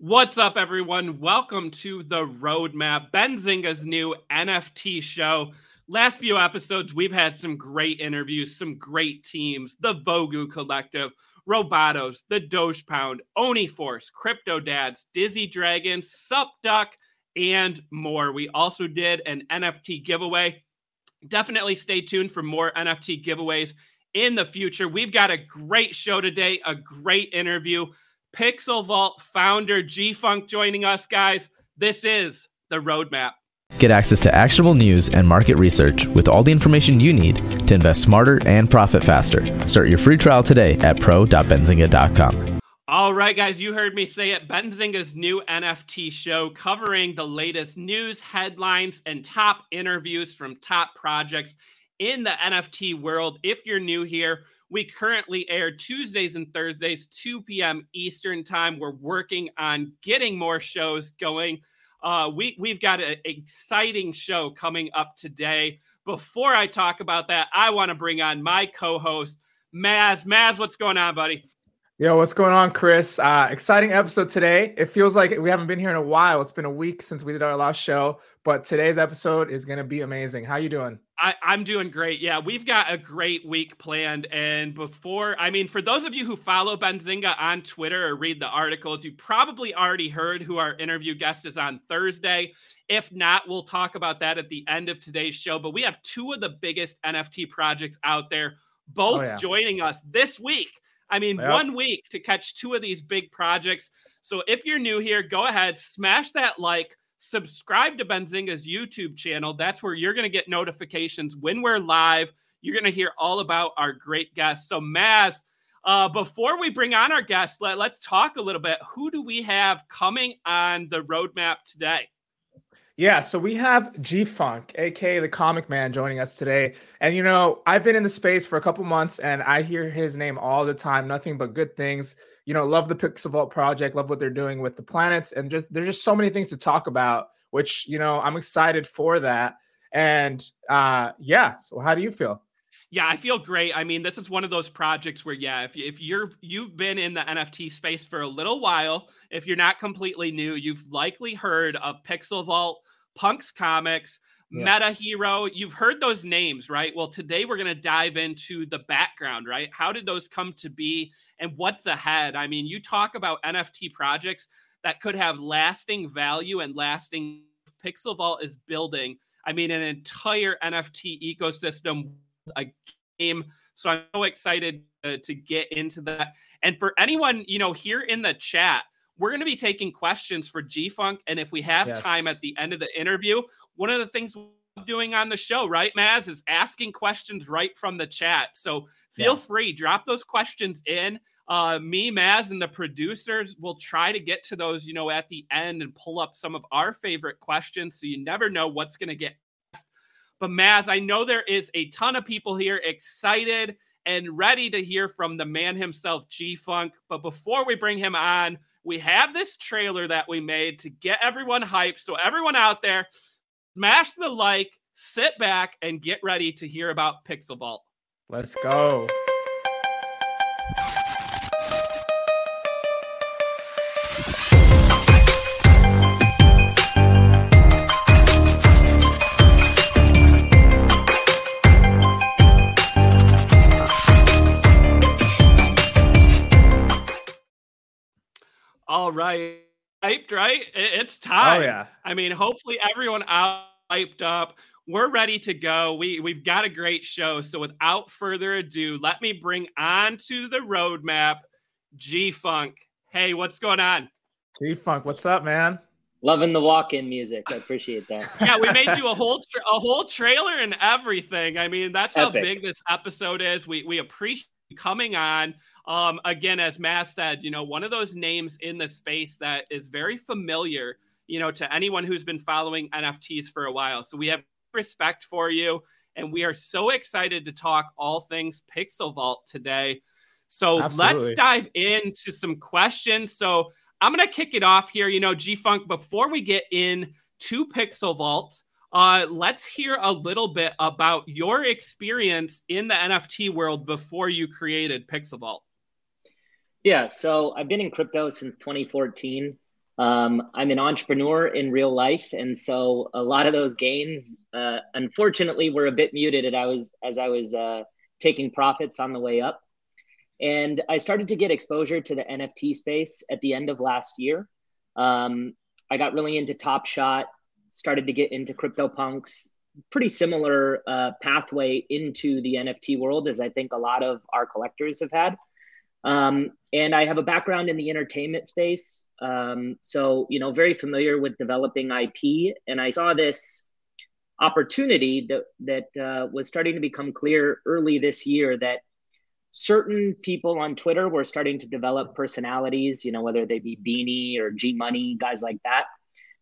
What's up, everyone? Welcome to the Roadmap, Benzinga's new NFT show. Last few episodes, we've had some great interviews, some great teams the Vogu Collective, Robotos, the Doge Pound, Oni Force, Crypto Dads, Dizzy Dragons, Sup Duck, and more. We also did an NFT giveaway. Definitely stay tuned for more NFT giveaways in the future. We've got a great show today, a great interview. Pixel Vault founder G Funk joining us, guys. This is the roadmap. Get access to actionable news and market research with all the information you need to invest smarter and profit faster. Start your free trial today at pro.benzinga.com. All right, guys, you heard me say it. Benzinga's new NFT show covering the latest news, headlines, and top interviews from top projects in the NFT world. If you're new here, we currently air Tuesdays and Thursdays, 2 p.m. Eastern Time. We're working on getting more shows going. Uh, we, we've got an exciting show coming up today. Before I talk about that, I want to bring on my co host, Maz. Maz, what's going on, buddy? Yo, what's going on, Chris? Uh, exciting episode today. It feels like we haven't been here in a while. It's been a week since we did our last show, but today's episode is going to be amazing. How you doing? I, am doing great. Yeah, we've got a great week planned. And before, I mean, for those of you who follow Benzinga on Twitter or read the articles, you probably already heard who our interview guest is on Thursday. If not, we'll talk about that at the end of today's show. But we have two of the biggest NFT projects out there, both oh, yeah. joining us this week. I mean, yep. one week to catch two of these big projects. So if you're new here, go ahead, smash that like subscribe to Benzinga's YouTube channel. That's where you're going to get notifications when we're live. You're going to hear all about our great guests. So, Maz, uh, before we bring on our guests, let, let's talk a little bit. Who do we have coming on the roadmap today? Yeah, so we have G Funk, aka the Comic Man, joining us today. And you know, I've been in the space for a couple months, and I hear his name all the time. Nothing but good things you know, love the Pixel Vault project, love what they're doing with the planets, and just there's just so many things to talk about, which you know, I'm excited for that. And uh yeah, so how do you feel? Yeah, I feel great. I mean, this is one of those projects where, yeah, if, if you're you've been in the NFT space for a little while, if you're not completely new, you've likely heard of Pixel Vault, Punks Comics, yes. Meta Hero. You've heard those names, right? Well, today we're going to dive into the background, right? How did those come to be and what's ahead? I mean, you talk about NFT projects that could have lasting value and lasting. Pixel Vault is building, I mean, an entire NFT ecosystem, a game. So I'm so excited uh, to get into that. And for anyone, you know, here in the chat, we're going to be taking questions for G Funk. And if we have yes. time at the end of the interview, one of the things we're doing on the show, right, Maz, is asking questions right from the chat. So feel yeah. free, drop those questions in. Uh, me, Maz, and the producers will try to get to those, you know, at the end and pull up some of our favorite questions. So you never know what's going to get asked. But Maz, I know there is a ton of people here excited and ready to hear from the man himself, G Funk. But before we bring him on, we have this trailer that we made to get everyone hyped. So, everyone out there, smash the like, sit back, and get ready to hear about Pixel Vault. Let's go. Right. Hyped, right? It's oh, time. Oh, yeah. I mean, hopefully everyone out hyped up. We're ready to go. We we've got a great show. So without further ado, let me bring on to the roadmap G Funk. Hey, what's going on? G Funk, what's up, man? Loving the walk-in music. I appreciate that. yeah, we made you a whole tra- a whole trailer and everything. I mean, that's how big this episode is. We we appreciate coming on. Um, again, as Matt said, you know, one of those names in the space that is very familiar, you know, to anyone who's been following NFTs for a while. So we have respect for you, and we are so excited to talk all things Pixel Vault today. So Absolutely. let's dive into some questions. So I'm going to kick it off here. You know, G Funk, before we get in to Pixel Vault, uh, let's hear a little bit about your experience in the NFT world before you created Pixel Vault. Yeah, so I've been in crypto since 2014. Um, I'm an entrepreneur in real life, and so a lot of those gains, uh, unfortunately, were a bit muted. As I was as I was uh, taking profits on the way up, and I started to get exposure to the NFT space at the end of last year. Um, I got really into Top Shot, started to get into CryptoPunks. Pretty similar uh, pathway into the NFT world as I think a lot of our collectors have had. Um, and I have a background in the entertainment space. Um, so, you know, very familiar with developing IP. And I saw this opportunity that, that uh, was starting to become clear early this year that certain people on Twitter were starting to develop personalities, you know, whether they be Beanie or G Money, guys like that,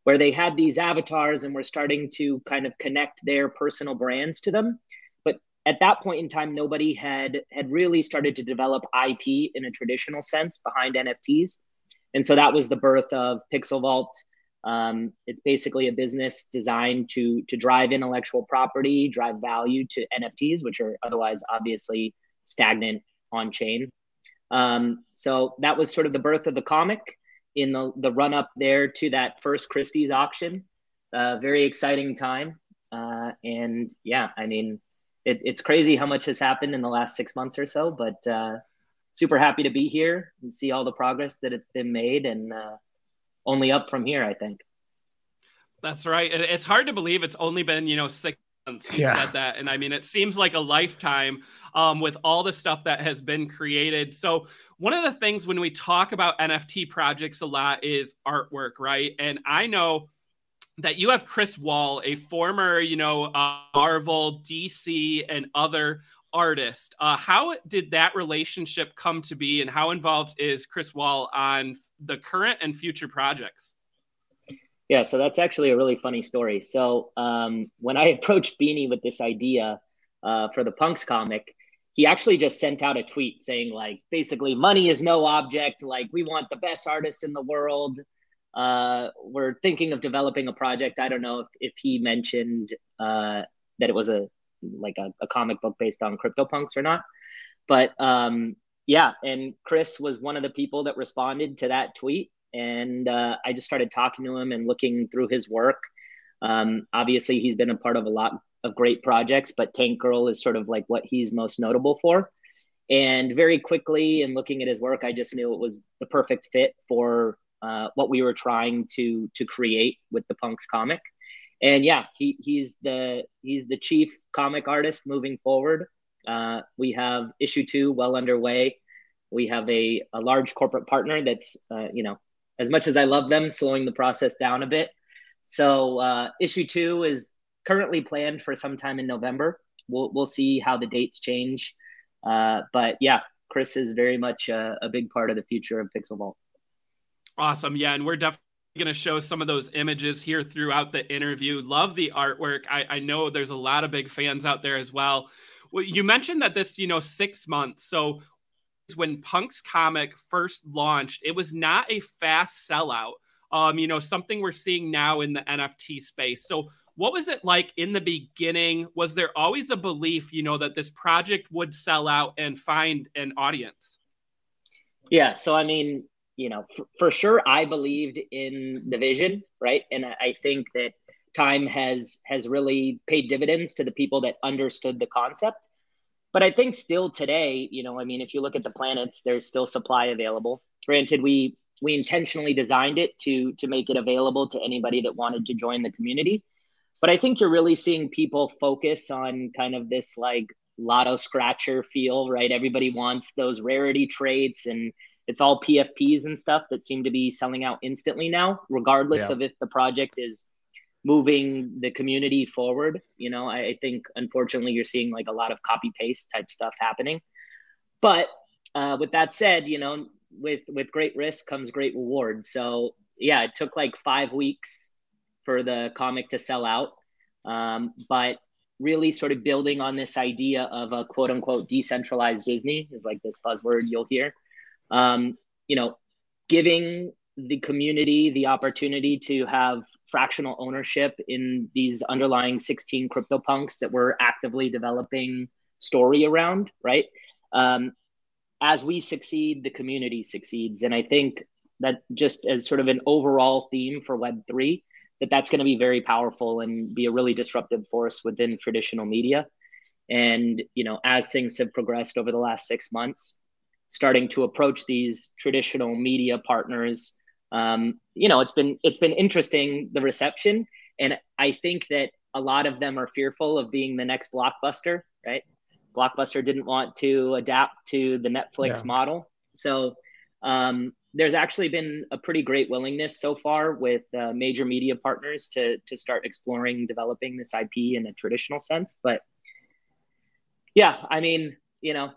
where they had these avatars and were starting to kind of connect their personal brands to them. But at that point in time nobody had had really started to develop ip in a traditional sense behind nfts and so that was the birth of pixel vault. Um, it's basically a business designed to to drive intellectual property drive value to nfts which are otherwise obviously stagnant on chain um, so that was sort of the birth of the comic in the, the run up there to that first christie's auction uh, very exciting time uh, and yeah i mean it, it's crazy how much has happened in the last six months or so, but uh, super happy to be here and see all the progress that has been made and uh, only up from here, I think. That's right. It's hard to believe it's only been, you know, six months. You yeah. said that. And I mean, it seems like a lifetime um, with all the stuff that has been created. So, one of the things when we talk about NFT projects a lot is artwork, right? And I know that you have Chris Wahl, a former, you know, uh, Marvel, DC, and other artist. Uh, how did that relationship come to be, and how involved is Chris Wahl on the current and future projects? Yeah, so that's actually a really funny story. So um, when I approached Beanie with this idea uh, for the Punks comic, he actually just sent out a tweet saying like basically money is no object like we want the best artists in the world uh, we're thinking of developing a project. I don't know if, if he mentioned uh, that it was a like a, a, comic book based on CryptoPunks or not, but um, yeah. And Chris was one of the people that responded to that tweet, and uh, I just started talking to him and looking through his work. Um, obviously, he's been a part of a lot of great projects, but Tank Girl is sort of like what he's most notable for. And very quickly, in looking at his work, I just knew it was the perfect fit for uh, what we were trying to to create with the Punks comic. And yeah, he, he's the he's the chief comic artist moving forward. Uh, we have issue two well underway. We have a, a large corporate partner that's uh, you know as much as I love them, slowing the process down a bit. So uh, issue two is currently planned for sometime in November. We'll we'll see how the dates change. Uh, but yeah, Chris is very much a, a big part of the future of Pixel Vault. Awesome. Yeah. And we're definitely going to show some of those images here throughout the interview. Love the artwork. I, I know there's a lot of big fans out there as well. well. You mentioned that this, you know, six months. So when Punk's comic first launched, it was not a fast sellout. Um, you know, something we're seeing now in the NFT space. So what was it like in the beginning? Was there always a belief, you know, that this project would sell out and find an audience? Yeah. So, I mean, you know, for, for sure, I believed in the vision, right? And I, I think that time has has really paid dividends to the people that understood the concept. But I think still today, you know, I mean, if you look at the planets, there's still supply available. Granted, we we intentionally designed it to to make it available to anybody that wanted to join the community. But I think you're really seeing people focus on kind of this like lotto scratcher feel, right? Everybody wants those rarity traits and it's all PFPs and stuff that seem to be selling out instantly now, regardless yeah. of if the project is moving the community forward. You know, I, I, think unfortunately you're seeing like a lot of copy paste type stuff happening. But uh, with that said, you know, with with great risk comes great reward. So yeah, it took like five weeks for the comic to sell out, um, but really sort of building on this idea of a quote unquote decentralized Disney is like this buzzword you'll hear um, you know, giving the community the opportunity to have fractional ownership in these underlying 16 CryptoPunks that we're actively developing story around, right? Um, as we succeed, the community succeeds. And I think that just as sort of an overall theme for Web3, that that's going to be very powerful and be a really disruptive force within traditional media. And, you know, as things have progressed over the last six months, starting to approach these traditional media partners, um, you know, it's been it's been interesting the reception, and I think that a lot of them are fearful of being the next blockbuster, right? Blockbuster didn't want to adapt to the Netflix yeah. model, so um, there's actually been a pretty great willingness so far with uh, major media partners to to start exploring developing this IP in a traditional sense. But yeah, I mean, you know,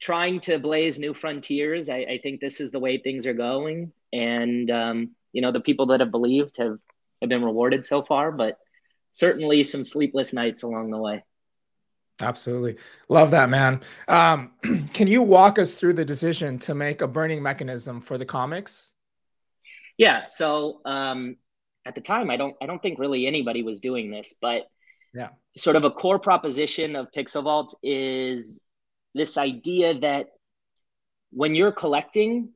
trying to blaze new frontiers. I, I think this is the way things are going, and um, you know, the people that have believed have have been rewarded so far. But certainly some sleepless nights along the way. Absolutely. Love that, man. Um, can you walk us through the decision to make a burning mechanism for the comics? Yeah. So um, at the time, I don't, I don't think really anybody was doing this, but yeah, sort of a core proposition of Pixel Vault is this idea that when you're collecting,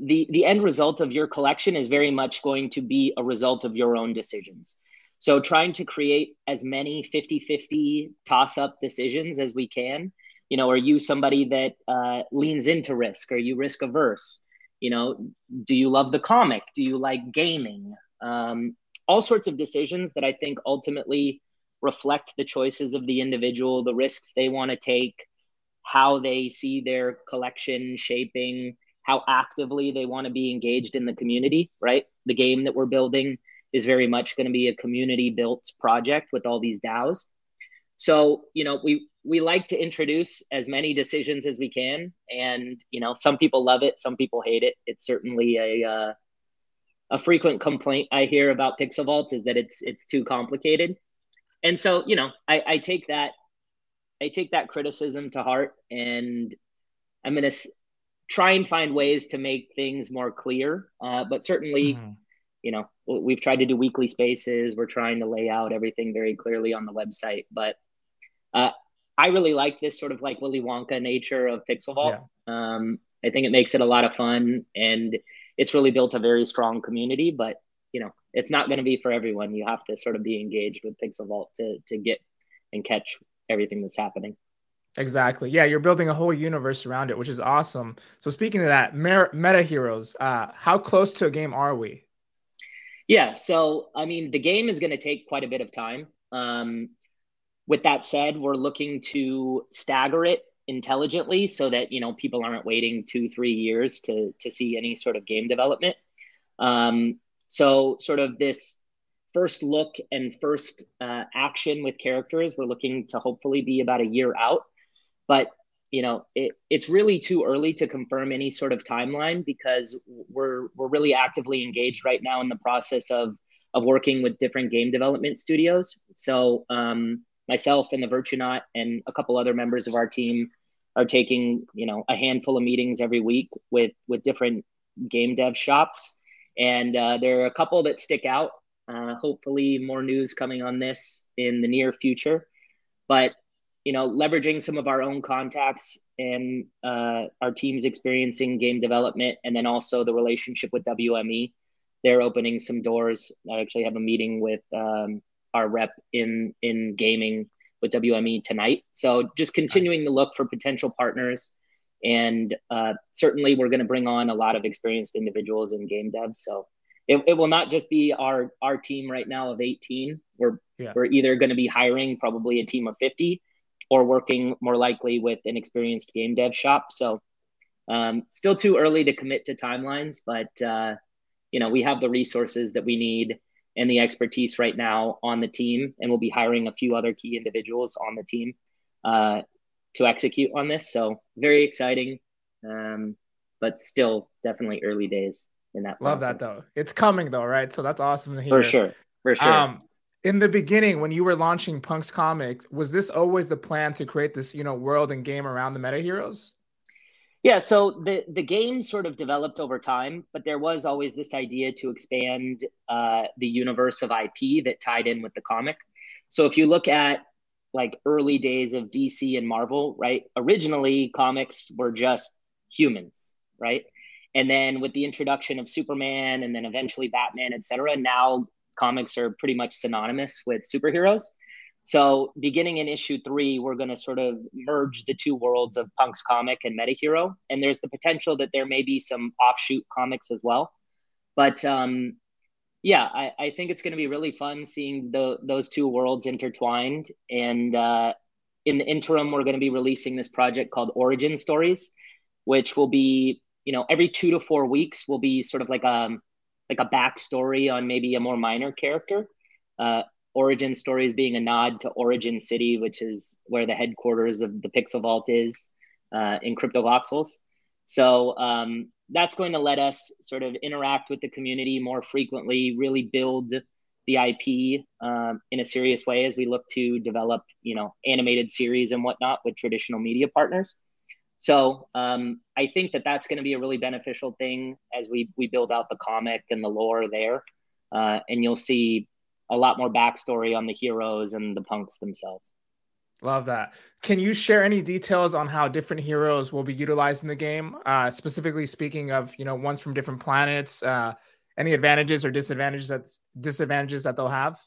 the the end result of your collection is very much going to be a result of your own decisions. So trying to create as many 50-50 toss-up decisions as we can. You know, are you somebody that uh, leans into risk? Are you risk averse? You know, do you love the comic? Do you like gaming? Um, all sorts of decisions that I think ultimately reflect the choices of the individual, the risks they want to take, how they see their collection shaping, how actively they want to be engaged in the community, right? The game that we're building is very much going to be a community built project with all these DAOs. So, you know, we we like to introduce as many decisions as we can, and you know, some people love it, some people hate it. It's certainly a uh, a frequent complaint I hear about Pixel Vault is that it's it's too complicated, and so you know, I, I take that I take that criticism to heart, and I'm gonna s- try and find ways to make things more clear. Uh, but certainly, mm-hmm you know we've tried to do weekly spaces we're trying to lay out everything very clearly on the website but uh, i really like this sort of like willy wonka nature of pixel vault yeah. um, i think it makes it a lot of fun and it's really built a very strong community but you know it's not going to be for everyone you have to sort of be engaged with pixel vault to to get and catch everything that's happening Exactly. Yeah, you're building a whole universe around it, which is awesome. So speaking of that, Meta Heroes, uh, how close to a game are we? Yeah. So, I mean, the game is going to take quite a bit of time. Um, with that said, we're looking to stagger it intelligently so that you know people aren't waiting two, three years to to see any sort of game development. Um, so, sort of this first look and first uh, action with characters, we're looking to hopefully be about a year out. But you know, it, it's really too early to confirm any sort of timeline because we're we're really actively engaged right now in the process of of working with different game development studios. So um, myself and the Virtunaut and a couple other members of our team are taking you know a handful of meetings every week with with different game dev shops, and uh, there are a couple that stick out. Uh, hopefully, more news coming on this in the near future. But you know, leveraging some of our own contacts and uh, our team's experiencing game development, and then also the relationship with WME. They're opening some doors. I actually have a meeting with um, our rep in in gaming with WME tonight. So just continuing nice. to look for potential partners, and uh, certainly we're going to bring on a lot of experienced individuals in game dev. So it, it will not just be our our team right now of 18. We're yeah. we're either going to be hiring probably a team of 50 or working more likely with an experienced game dev shop. So um, still too early to commit to timelines, but uh, you know we have the resources that we need and the expertise right now on the team, and we'll be hiring a few other key individuals on the team uh, to execute on this. So very exciting, um, but still definitely early days in that. Love process. that though. It's coming though, right? So that's awesome to hear. For sure. For sure. Um, in the beginning when you were launching Punks Comics, was this always the plan to create this, you know, world and game around the meta heroes? Yeah, so the the game sort of developed over time, but there was always this idea to expand uh, the universe of IP that tied in with the comic. So if you look at like early days of DC and Marvel, right? Originally, comics were just humans, right? And then with the introduction of Superman and then eventually Batman, et cetera, now comics are pretty much synonymous with superheroes. So, beginning in issue three, we're going to sort of merge the two worlds of Punk's comic and Metahero. And there's the potential that there may be some offshoot comics as well. But um, yeah, I, I, think it's going to be really fun seeing the, those two worlds intertwined. And uh, in the interim, we're going to be releasing this project called Origin Stories, which will be, you know, every two to four weeks will be sort of like a um, like a backstory on maybe a more minor character. Uh, origin stories being a nod to Origin City, which is where the headquarters of the Pixel Vault is uh, in CryptoVoxels. So um, that's going to let us sort of interact with the community more frequently, really build the IP um, in a serious way as we look to develop, you know, animated series and whatnot with traditional media partners. So um, I think that that's going to be a really beneficial thing as we we build out the comic and the lore there, uh, and you'll see a lot more backstory on the heroes and the punks themselves. Love that. Can you share any details on how different heroes will be utilized in the game? Uh, specifically speaking of, you know, ones from different planets. Uh, any advantages or disadvantages that disadvantages that they'll have?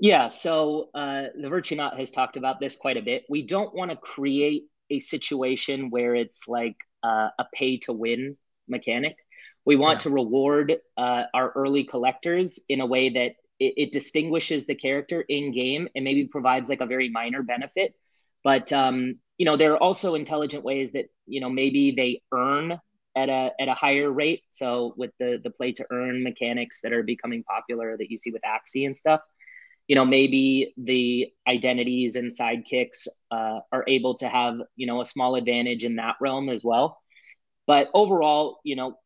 Yeah. So uh, the Virtunaut has talked about this quite a bit. We don't want to create a situation where it's like uh, a pay to win mechanic. We want yeah. to reward uh, our early collectors in a way that it, it distinguishes the character in game and maybe provides like a very minor benefit. But um, you know, there are also intelligent ways that you know maybe they earn at a at a higher rate. So with the the play to earn mechanics that are becoming popular that you see with Axie and stuff, you know maybe the identities and sidekicks uh, are able to have you know a small advantage in that realm as well. But overall, you know,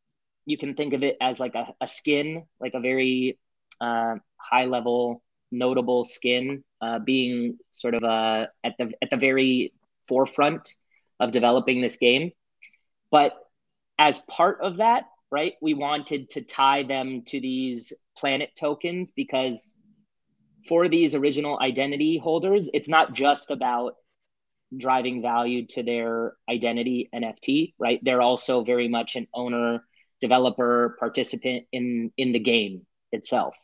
you can think of it as like a, a skin, like a very uh, high level, notable skin, uh, being sort of uh, at the at the very forefront of developing this game. But as part of that, right, we wanted to tie them to these planet tokens because for these original identity holders, it's not just about driving value to their identity NFT, right? They're also very much an owner, developer, participant in in the game itself.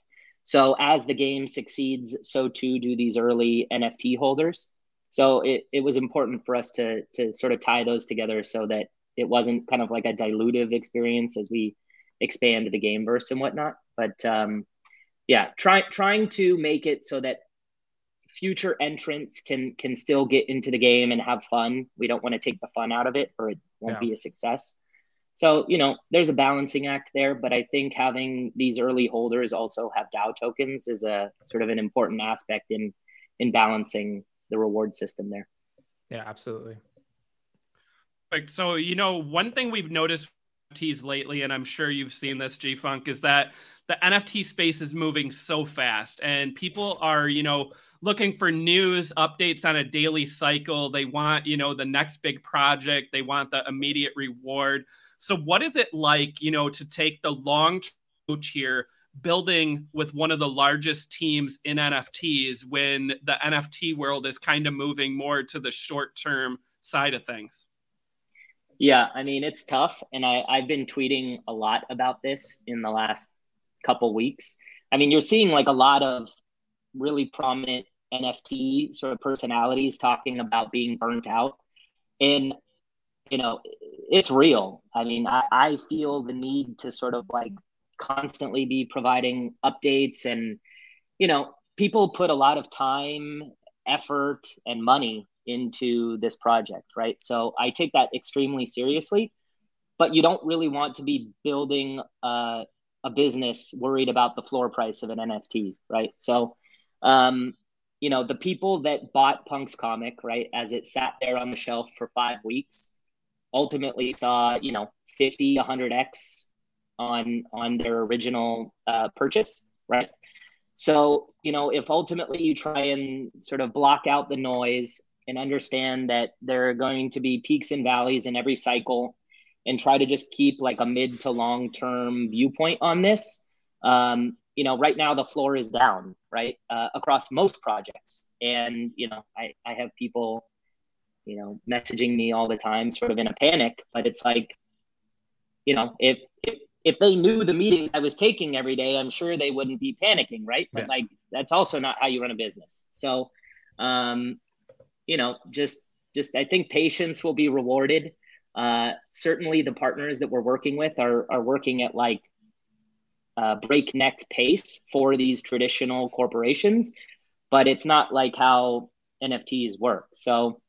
So as the game succeeds, so too do these early NFT holders. So it, it was important for us to to sort of tie those together so that it wasn't kind of like a dilutive experience as we expand the game verse and whatnot. But um, yeah, try, trying to make it so that future entrants can can still get into the game and have fun. We don't want to take the fun out of it, or it won't yeah. be a success. So, you know, there's a balancing act there, but I think having these early holders also have DAO tokens is a sort of an important aspect in in balancing the reward system there. Yeah, absolutely. Like so, you know, one thing we've noticed NFTs lately, and I'm sure you've seen this, G Funk, is that the NFT space is moving so fast, and people are, you know, looking for news updates on a daily cycle. They want, you know, the next big project. They want the immediate reward. So, what is it like, you know, to take the long approach here, building with one of the largest teams in NFTs when the NFT world is kind of moving more to the short term side of things? Yeah, I mean, it's tough. And I, I've been tweeting a lot about this in the last couple weeks. I mean, you're seeing like a lot of really prominent NFT sort of personalities talking about being burnt out. And you know, it's real. I mean, I, I feel the need to sort of like constantly be providing updates and, you know, people put a lot of time, effort, and money into this project, right? So I take that extremely seriously, but you don't really want to be building a, a business worried about the floor price of an NFT, right? So, um, you know, the people that bought Punk's comic, right, as it sat there on the shelf for five weeks, ultimately saw you know 50 100x on on their original uh, purchase right so you know if ultimately you try and sort of block out the noise and understand that there are going to be peaks and valleys in every cycle and try to just keep like a mid to long term viewpoint on this um, you know right now the floor is down right uh, across most projects and you know I, I have people you know, messaging me all the time, sort of in a panic. But it's like, you know, if, if if they knew the meetings I was taking every day, I'm sure they wouldn't be panicking, right? But yeah. like that's also not how you run a business. So, um, you know, just just I think patience will be rewarded. Uh, certainly, the partners that we're working with are are working at like uh, breakneck pace for these traditional corporations, but it's not like how NFTs work. So,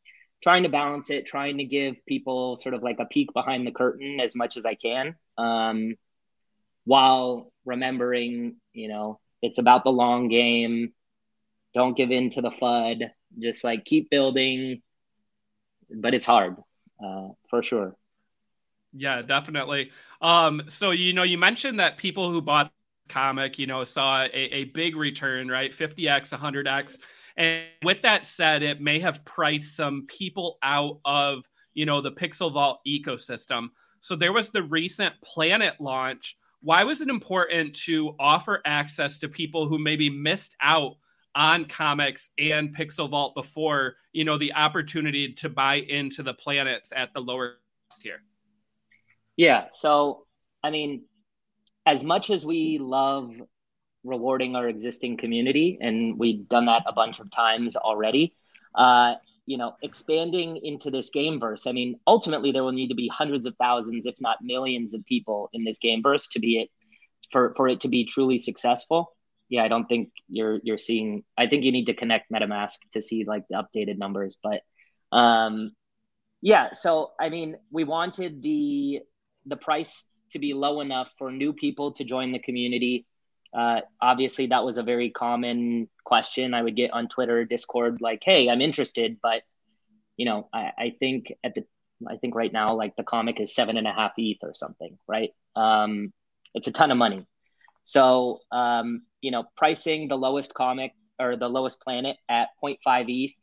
trying to balance it, trying to give people sort of like a peek behind the curtain as much as I can. Um, while remembering, you know, it's about the long game. Don't give in to the FUD. Just like keep building. But it's hard, uh, for sure. Yeah, definitely. Um, so you know, you mentioned that people who bought comic, you know, saw a, a big return, right? 50x, 100x. And with that said, it may have priced some people out of, you know, the Pixel Vault ecosystem. So there was the recent Planet launch why was it important to offer access to people who maybe missed out on comics and Pixel Vault before, you know, the opportunity to buy into the planets at the lower cost here? Yeah. So, I mean, as much as we love rewarding our existing community, and we've done that a bunch of times already, uh, you know, expanding into this game verse. I mean, ultimately, there will need to be hundreds of thousands, if not millions, of people in this game verse to be it for for it to be truly successful. Yeah, I don't think you're you're seeing. I think you need to connect MetaMask to see like the updated numbers, but um, yeah. So I mean, we wanted the the price to be low enough for new people to join the community uh, obviously, that was a very common question I would get on Twitter, Discord, like, "Hey, I'm interested, but you know, I, I think at the, I think right now, like the comic is seven and a half ETH or something, right? Um, it's a ton of money. So, um, you know, pricing the lowest comic or the lowest planet at 0.5 ETH,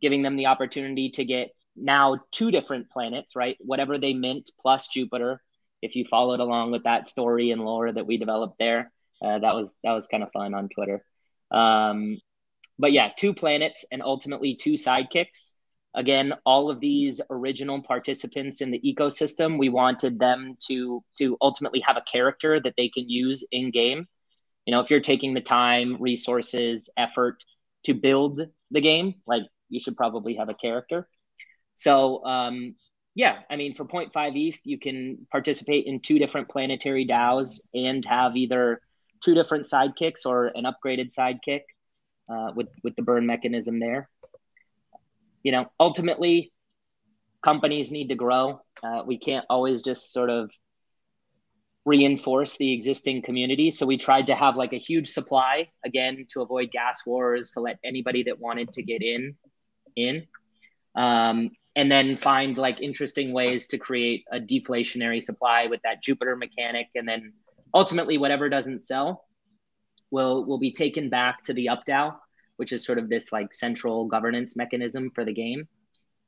giving them the opportunity to get now two different planets, right? Whatever they mint plus Jupiter. If you followed along with that story and lore that we developed there, uh, that was that was kind of fun on Twitter. Um, but yeah, two planets and ultimately two sidekicks. Again, all of these original participants in the ecosystem, we wanted them to to ultimately have a character that they can use in game. You know, if you're taking the time, resources, effort to build the game, like you should probably have a character. So um, yeah, I mean, for 0.5 ETH, you can participate in two different planetary DAOs and have either two different sidekicks or an upgraded sidekick uh, with with the burn mechanism there. You know, ultimately, companies need to grow. Uh, we can't always just sort of reinforce the existing community. So we tried to have like a huge supply again to avoid gas wars, to let anybody that wanted to get in in. Um, and then find like interesting ways to create a deflationary supply with that Jupiter mechanic and then ultimately whatever doesn't sell will will be taken back to the UpDAO, which is sort of this like central governance mechanism for the game.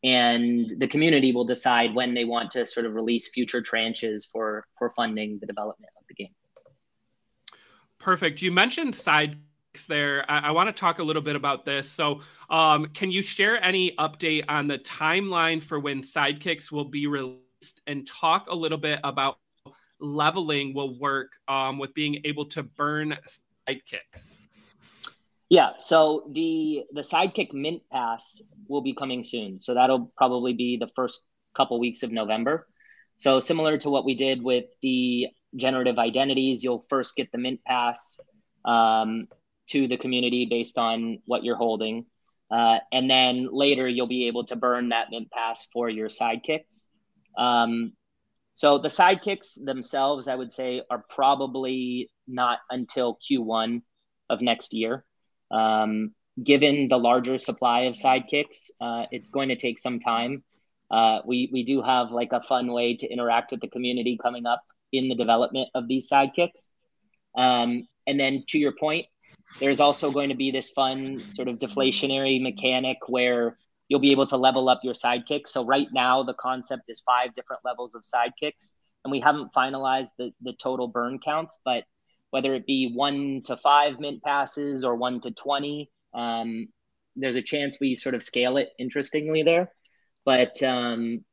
And the community will decide when they want to sort of release future tranches for for funding the development of the game. Perfect. You mentioned side there. I, I, want to talk a little bit about this. So, um, can you share any update on the timeline for when sidekicks will be released and talk a little bit about leveling will work um, with being able to burn sidekicks? Yeah, so the the sidekick mint pass will be coming soon. So that'll probably be the first couple weeks of November. So similar to what we did with the generative identities, you'll first get the mint pass um, to the community based on what you're holding. Uh, and then later you'll be able to burn that mint pass for your sidekicks. Um, so the sidekicks themselves, I would say, are probably not until Q1 of next year. Um, given the larger supply of sidekicks, uh, it's going to take some time. Uh, we we do have like a fun way to interact with the community coming up in the development of these sidekicks. Um, and then to your point, there's also going to be this fun sort of deflationary mechanic where you'll be able to level up your sidekicks. So right now the concept is five different levels of sidekicks, and we haven't finalized the the total burn counts, but whether it be one to five mint passes or one to twenty, um, there's a chance we sort of scale it interestingly there. But um,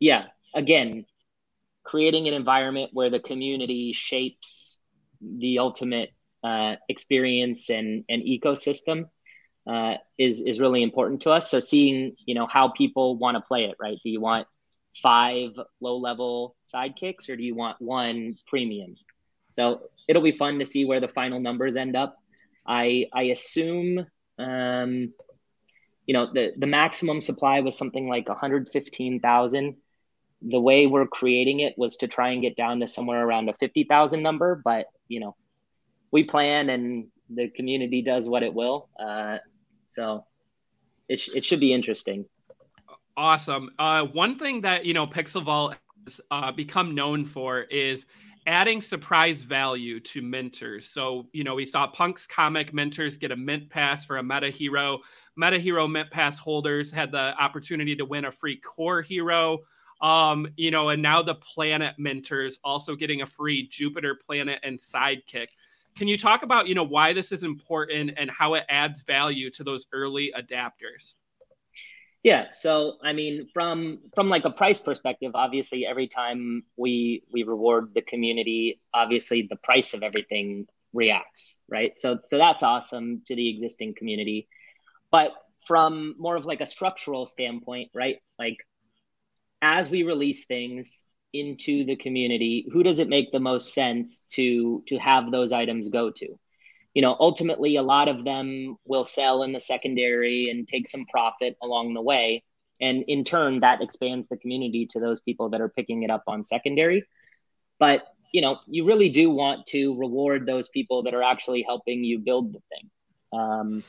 yeah, again, creating an environment where the community shapes the ultimate uh, experience and, and ecosystem uh, is is really important to us. So seeing you know how people want to play it, right? Do you want five low level sidekicks or do you want one premium? So it'll be fun to see where the final numbers end up. I I assume um, you know the the maximum supply was something like 115,000. The way we're creating it was to try and get down to somewhere around a 50,000 number, but you know we plan and the community does what it will. Uh, so it, sh- it should be interesting. Awesome. Uh, one thing that, you know, Pixel Vault has uh, become known for is adding surprise value to minters. So, you know, we saw Punk's comic minters get a mint pass for a meta hero. Meta hero mint pass holders had the opportunity to win a free core hero. Um, you know, and now the planet minters also getting a free Jupiter planet and sidekick. Can you talk about, you know, why this is important and how it adds value to those early adapters? Yeah, so I mean, from from like a price perspective, obviously, every time we we reward the community, obviously the price of everything reacts, right? So so that's awesome to the existing community, but from more of like a structural standpoint, right? Like as we release things, into the community who does it make the most sense to to have those items go to you know ultimately a lot of them will sell in the secondary and take some profit along the way. And in turn that expands the community to those people that are picking it up on secondary. But you know you really do want to reward those people that are actually helping you build the thing. Um,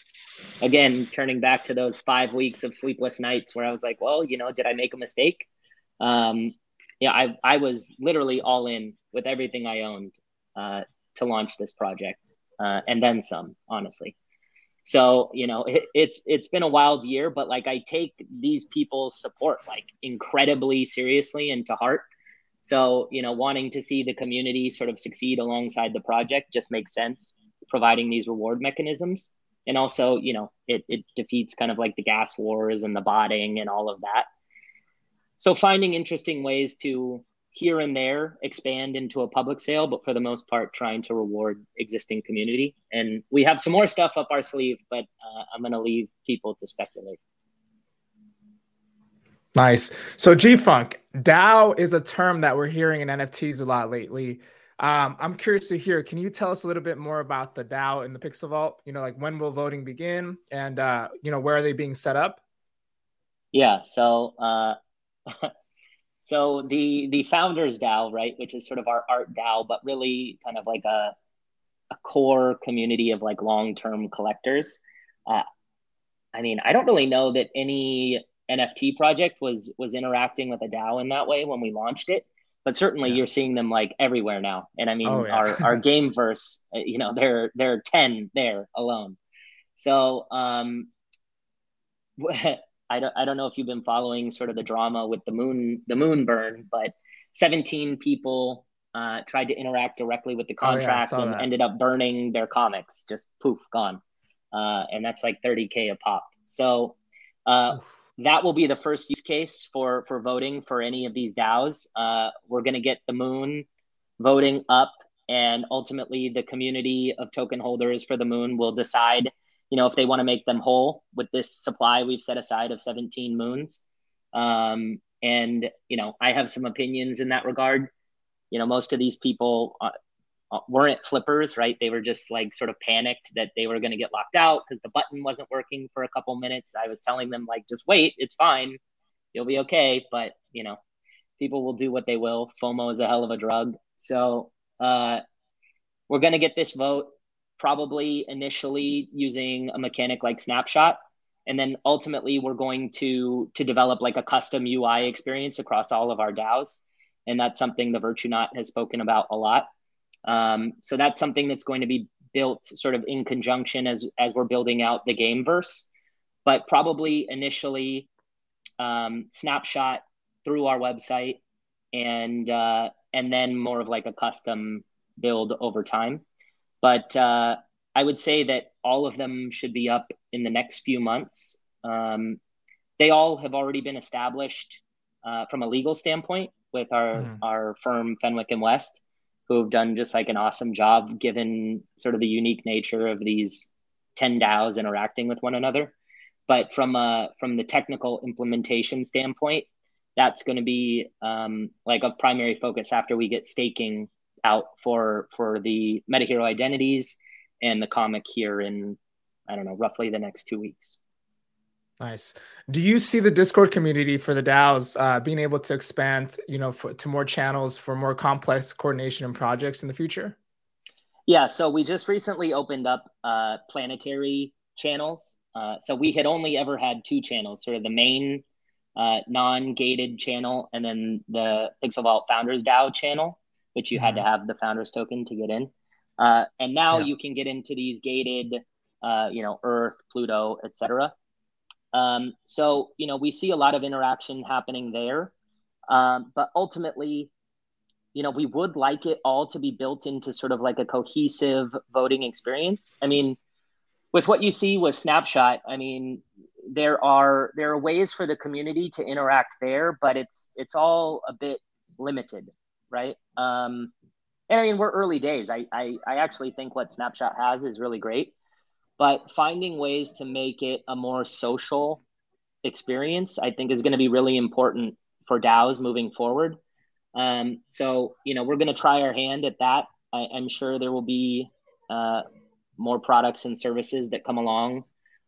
again turning back to those five weeks of sleepless nights where i was like well you know did i make a mistake? Um, yeah, I I was literally all in with everything I owned uh, to launch this project, uh, and then some, honestly. So you know, it, it's it's been a wild year, but like I take these people's support like incredibly seriously and to heart. So you know, wanting to see the community sort of succeed alongside the project just makes sense. Providing these reward mechanisms, and also you know, it it defeats kind of like the gas wars and the botting and all of that so finding interesting ways to here and there expand into a public sale, but for the most part, trying to reward existing community. And we have some more stuff up our sleeve, but uh, I'm going to leave people to speculate. Nice. So G Funk, DAO is a term that we're hearing in NFTs a lot lately. Um, I'm curious to hear. Can you tell us a little bit more about the DAO and the Pixel Vault? You know, like when will voting begin, and uh, you know where are they being set up? Yeah. So uh, so the the founders DAO, right, which is sort of our art DAO, but really kind of like a a core community of like long term collectors. Uh, I mean, I don't really know that any NFT project was was interacting with a DAO in that way when we launched it, but certainly yeah. you're seeing them like everywhere now. And I mean, oh, yeah. our our Gameverse, uh, you know, there there are ten there alone. So um, I don't, I don't know if you've been following sort of the drama with the moon the moon burn, but 17 people uh, tried to interact directly with the contract oh, yeah, and that. ended up burning their comics, just poof, gone. Uh, and that's like 30k a pop. So uh, that will be the first use case for for voting for any of these DAOs. Uh, we're going to get the moon voting up, and ultimately the community of token holders for the moon will decide you know, if they want to make them whole with this supply we've set aside of 17 moons. Um, and, you know, I have some opinions in that regard. You know, most of these people uh, uh weren't flippers, right? They were just like sort of panicked that they were going to get locked out because the button wasn't working for a couple minutes. I was telling them, like, just wait, it's fine. You'll be okay. But, you know, people will do what they will. FOMO is a hell of a drug. So, uh, we're going to get this vote probably initially using a mechanic like snapshot. And then ultimately we're going to to develop like a custom ui experience across all of our daos. And that's something the virtunaut has spoken about a lot. Um, so that's something that's going to be built sort of in conjunction as as we're building out the gameverse. But probably initially um, snapshot through our website and uh, and then more of like a custom build over time but uh, I would say that all of them should be up in the next few months. Um, they all have already been established uh, from a legal standpoint. with our mm. our firm Fenwick and West, who have done just like an awesome job given sort of the unique nature of these 10 DAOs interacting with one another. But from a from the technical implementation standpoint, that's going to be um, like of primary focus after we get staking out for for the MetaHero identities and the comic here in I don't know roughly the next two weeks. Nice. Do you see the Discord community for the DAOs uh, being able to expand, you know, for, to more channels for more complex coordination and projects in the future? Yeah. So we just recently opened up uh, planetary channels. Uh, so we had only ever had two channels, sort of the main uh, non-gated channel, and then the Pixel Vault Founders DAO channel, which you had to mm-hmm. have the Founders token to get in. Uh, and now yeah. you can get into these gated, uh, you know, Earth, Pluto, etc. Um, so, you know, we see a lot of interaction happening there. Um, but ultimately, you know, we would like it all to be built into sort of like a cohesive voting experience. I mean, with what you see with Snapshot, I mean, there are there are ways for the community to interact there, but it's it's all a bit limited, right? Um, and I mean, we're early days. I, I I actually think what Snapshot has is really great but finding ways to make it a more social experience i think is going to be really important for daos moving forward um, so you know we're going to try our hand at that I, am sure there will be uh, more products and services that come along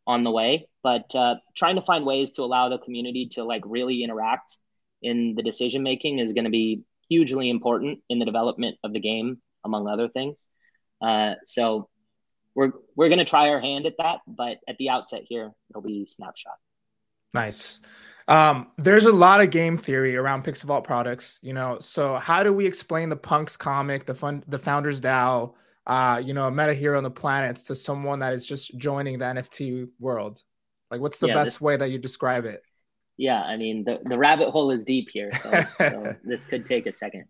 on the way but uh, trying to find ways to allow the community to like really interact in the decision making is going to be hugely important in the development of the game among other things uh, so we're we're going to try our hand at that, but at the outset here, it'll be snapshot. Nice. Um, there's a lot of game theory around Pixel Vault products, you know. So how do we explain the Punks comic, the fun, the Founders DAO, uh, you know, a meta hero on the planets to someone that is just joining the NFT world? Like, what's the yeah, best this, way that you describe it? Yeah, I mean, the the rabbit hole is deep here, so, so this could take a second.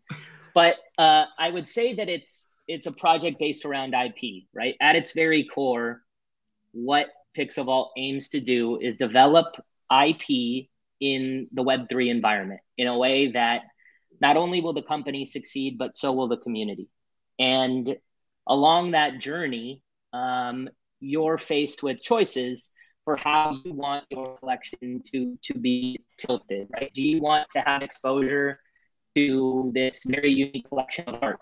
But uh, I would say that it's it's a project based around IP, right? At its very core, what Pixel Vault aims to do is develop IP in the Web3 environment in a way that not only will the company succeed, but so will the community. And along that journey, um, you're faced with choices for how you want your collection to, to be tilted, right? Do you want to have exposure to this very unique collection of art?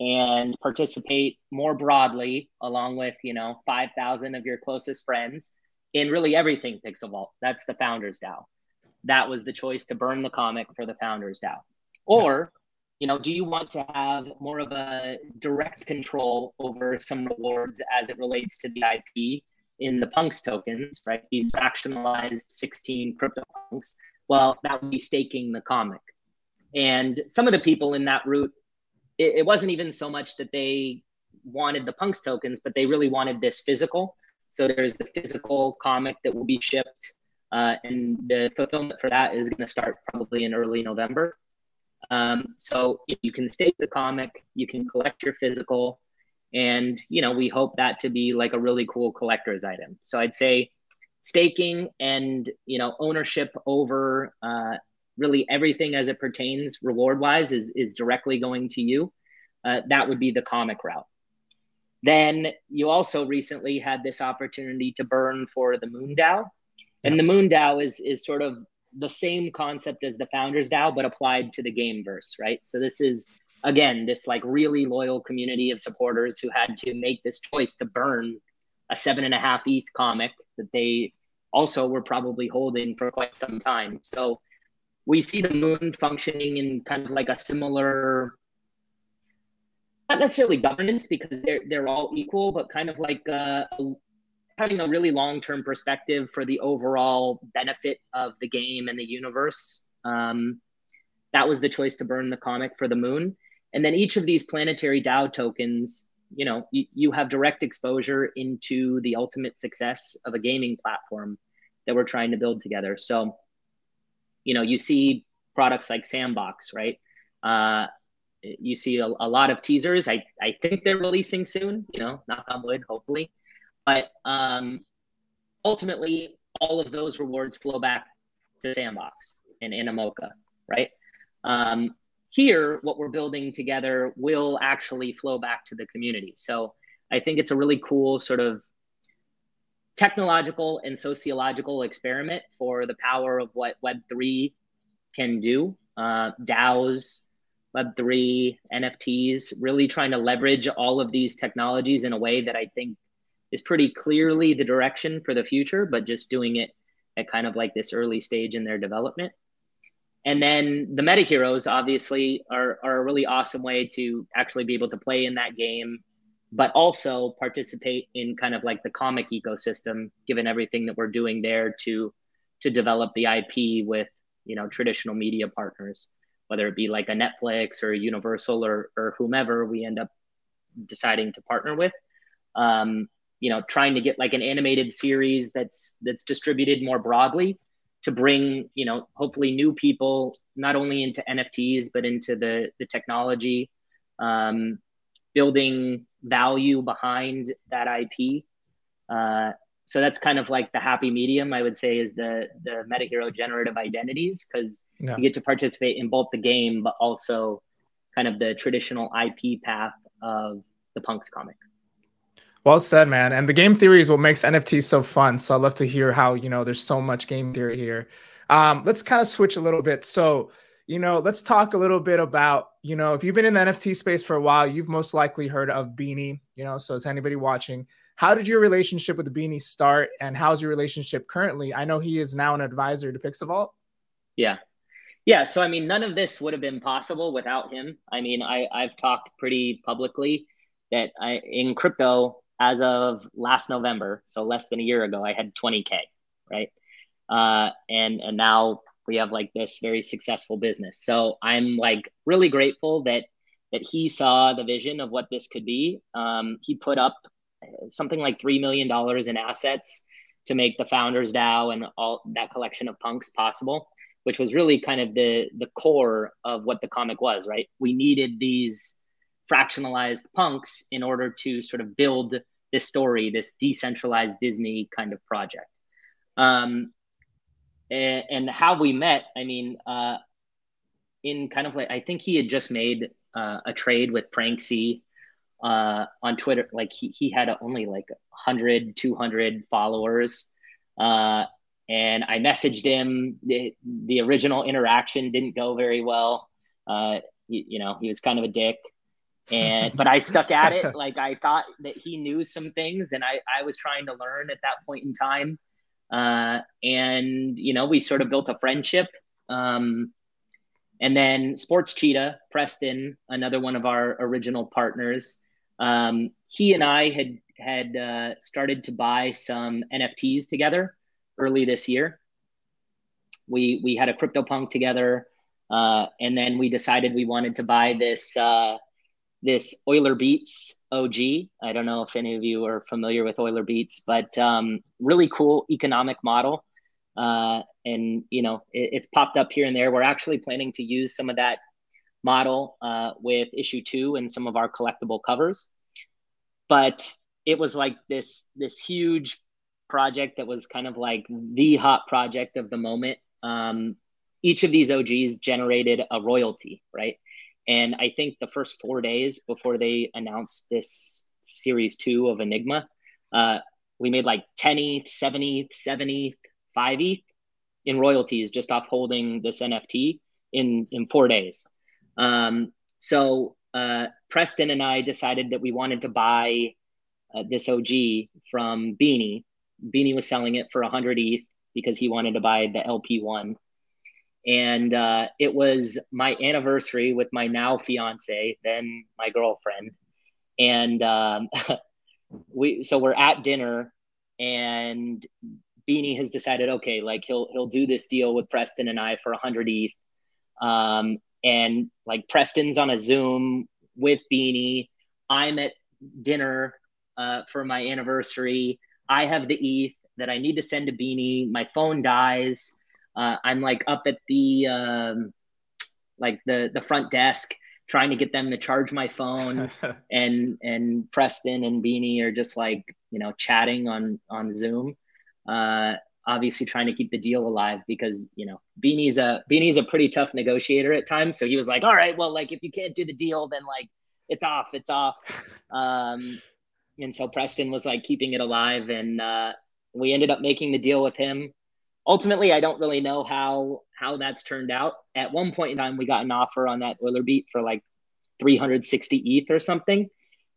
and participate more broadly along with you know 5000 of your closest friends in really everything pixel vault that's the founders dao that was the choice to burn the comic for the founders dao or you know do you want to have more of a direct control over some rewards as it relates to the ip in the punks tokens right these fractionalized 16 crypto punks well that would be staking the comic and some of the people in that route it, it wasn't even so much that they wanted the punks tokens, but they really wanted this physical. So there's the physical comic that will be shipped, uh, and the fulfillment for that is going to start probably in early November. Um, so you can stake the comic, you can collect your physical, and you know we hope that to be like a really cool collector's item. So I'd say staking and you know ownership over uh, really everything as it pertains reward wise is is directly going to you. Uh, that would be the comic route. Then you also recently had this opportunity to burn for the moon dao. And the moon dao is is sort of the same concept as the founders dao but applied to the game verse right? So this is again this like really loyal community of supporters who had to make this choice to burn a seven and a half eth comic that they also were probably holding for quite some time. So we see the moon functioning in kind of like a similar not necessarily governance because they're they're all equal but kind of like uh, having a really long-term perspective for the overall benefit of the game and the universe. Um, that was the choice to burn the comic for the moon and then each of these planetary dao tokens you know you, you have direct exposure into the ultimate success of a gaming platform that we're trying to build together. So you know you see products like sandbox right? Uh, you see a, a, lot of teasers. I, I think they're releasing soon you know knock on wood hopefully. But um, ultimately all of those rewards flow back to sandbox and Animoca right? Um, here, what we're building together will actually flow back to the community. So I think it's a really cool sort of technological and sociological experiment for the power of what Web3 can do. Uh, DAOs, Web3, NFTs, really trying to leverage all of these technologies in a way that I think is pretty clearly the direction for the future, but just doing it at kind of like this early stage in their development. And then the meta heroes obviously are, are a really awesome way to actually be able to play in that game, but also participate in kind of like the comic ecosystem, given everything that we're doing there to to develop the IP with you know traditional media partners, whether it be like a Netflix or Universal or or whomever we end up deciding to partner with. Um, you know, trying to get like an animated series that's that's distributed more broadly to bring you know hopefully new people not only into nfts but into the the technology um, building value behind that ip uh, so that's kind of like the happy medium i would say is the the metahero generative identities because yeah. you get to participate in both the game but also kind of the traditional ip path of the punks comic well said, man. And the game theory is what makes NFTs so fun. So I'd love to hear how, you know, there's so much game theory here. Um, let's kind of switch a little bit. So, you know, let's talk a little bit about, you know, if you've been in the NFT space for a while, you've most likely heard of Beanie, you know, so is anybody watching, how did your relationship with Beanie start and how's your relationship currently? I know he is now an advisor to Pixelvault. Yeah. Yeah. So, I mean, none of this would have been possible without him. I mean, I, I've talked pretty publicly that I, in crypto, as of last November, so less than a year ago, I had 20k, right? Uh, and and now we have like this very successful business. So I'm like really grateful that that he saw the vision of what this could be. Um, he put up something like three million dollars in assets to make the founders DAO and all that collection of punks possible, which was really kind of the the core of what the comic was. Right? We needed these fractionalized punks in order to sort of build this story, this decentralized Disney kind of project. Um, and, and how we met, I mean, uh, in kind of like, I think he had just made uh, a trade with Frank C uh, on Twitter. Like he, he had only like 100, 200 followers. Uh, and I messaged him. The, the original interaction didn't go very well. Uh, you, you know, he was kind of a dick and but I stuck at it. Like I thought that he knew some things, and I I was trying to learn at that point in time. Uh, and you know, we sort of built a friendship. Um, and then Sports Cheetah, Preston, another one of our original partners, um, he and I had had uh, started to buy some NFTs together early this year. We we had a crypto punk together, uh, and then we decided we wanted to buy this uh, this Euler Beats OG. I don't know if any of you are familiar with Euler Beats, but um, really cool economic model. Uh, and you know, it, it's popped up here and there. We're actually planning to use some of that model uh, with issue two and some of our collectible covers. But it was like this this huge project that was kind of like the hot project of the moment. Um, each of these OGs generated a royalty, right? And I think the first four days before they announced this series two of Enigma, uh, we made like 10 ETH, 7 ETH, 7 ETH, 5 ETH in royalties just off holding this NFT in, in four days. Um, so uh, Preston and I decided that we wanted to buy uh, this OG from Beanie. Beanie was selling it for 100 ETH because he wanted to buy the LP1 and uh, it was my anniversary with my now fiance, then my girlfriend, and um, we so we're at dinner, and Beanie has decided, okay, like he'll he'll do this deal with Preston and I for 100 ETH, um, and like Preston's on a Zoom with Beanie, I'm at dinner uh, for my anniversary. I have the ETH that I need to send to Beanie. My phone dies uh, I'm like up at the um, like the the front desk trying to get them to charge my phone and and Preston and Beanie are just like you know chatting on on Zoom uh, obviously trying to keep the deal alive because you know Beanie's a Beanie's a pretty tough negotiator at times. So he was like, "All right, well, like if you can't do the deal, then like it's off, it's off." Um, and so Preston was like keeping it alive, and uh, we ended up making the deal with him. Ultimately, I don't really know how how that's turned out. At one point in time, we got an offer on that Euler beat for like 360 ETH or something.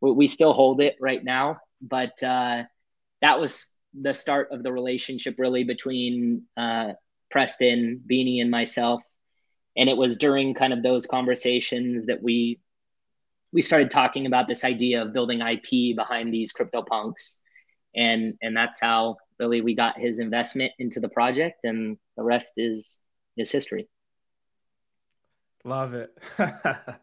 We still hold it right now, but uh, that was the start of the relationship really between uh, Preston, Beanie, and myself. And it was during kind of those conversations that we we started talking about this idea of building IP behind these crypto punks, and and that's how really we got his investment into the project, and the rest is is history. Love it. yeah,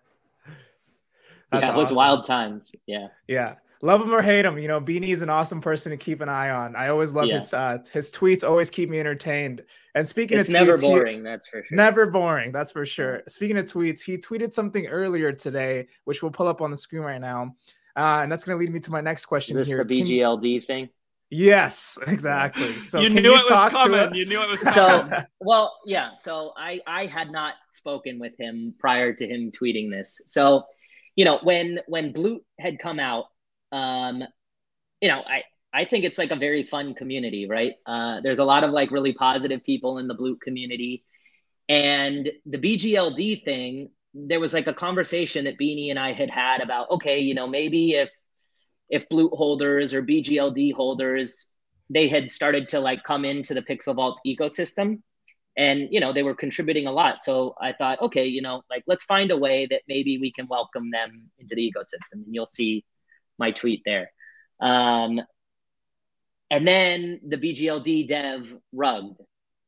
it was awesome. wild times. Yeah. Yeah love him or hate him, you know, Beanie's an awesome person to keep an eye on. I always love yeah. his uh, his tweets. Always keep me entertained. And speaking it's of never tweets, boring. He, that's for sure. Never boring. That's for sure. Speaking of tweets, he tweeted something earlier today, which we'll pull up on the screen right now, uh, and that's going to lead me to my next question Is this here. The BGLD thing. Yes, exactly. So you knew you it was coming. You knew it was coming. So, well, yeah. So I I had not spoken with him prior to him tweeting this. So, you know, when when Bloot had come out, um, you know, I, I think it's like a very fun community, right? Uh, there's a lot of like really positive people in the Bloot community. And the BGLD thing, there was like a conversation that Beanie and I had had about, okay, you know, maybe if if Bloot holders or BGLD holders, they had started to like come into the Pixel Vault ecosystem and, you know, they were contributing a lot. So I thought, okay, you know, like let's find a way that maybe we can welcome them into the ecosystem. And you'll see my tweet there. Um, and then the BGLD dev rugged,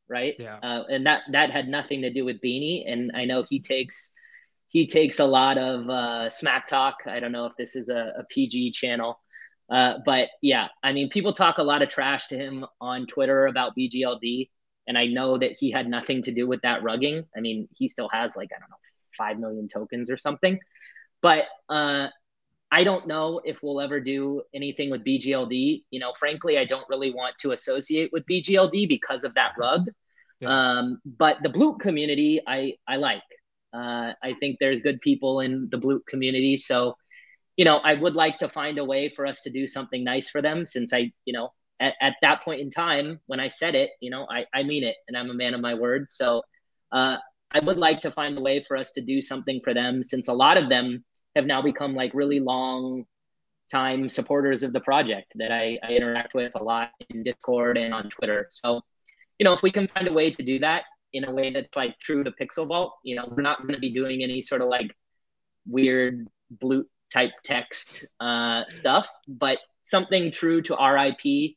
right? Yeah. Uh, and that that had nothing to do with Beanie. And I know he takes he takes a lot of uh, smack talk. I don't know if this is a, a PG channel, uh, but yeah, I mean, people talk a lot of trash to him on Twitter about BGLD, and I know that he had nothing to do with that rugging. I mean, he still has like I don't know five million tokens or something, but uh, I don't know if we'll ever do anything with BGLD. You know, frankly, I don't really want to associate with BGLD because of that rug. Yeah. Um, but the Bloot community, I I like. Uh, I think there's good people in the Bloot community, so you know, I would like to find a way for us to do something nice for them. Since I, you know, at, at that point in time when I said it, you know, I I mean it, and I'm a man of my word. So uh, I would like to find a way for us to do something for them, since a lot of them have now become like really long time supporters of the project that I, I interact with a lot in Discord and on Twitter. So, you know, if we can find a way to do that in a way that's like true to Pixel Vault, you know, we're not going to be doing any sort of like weird blue type text uh, stuff, but something true to RIP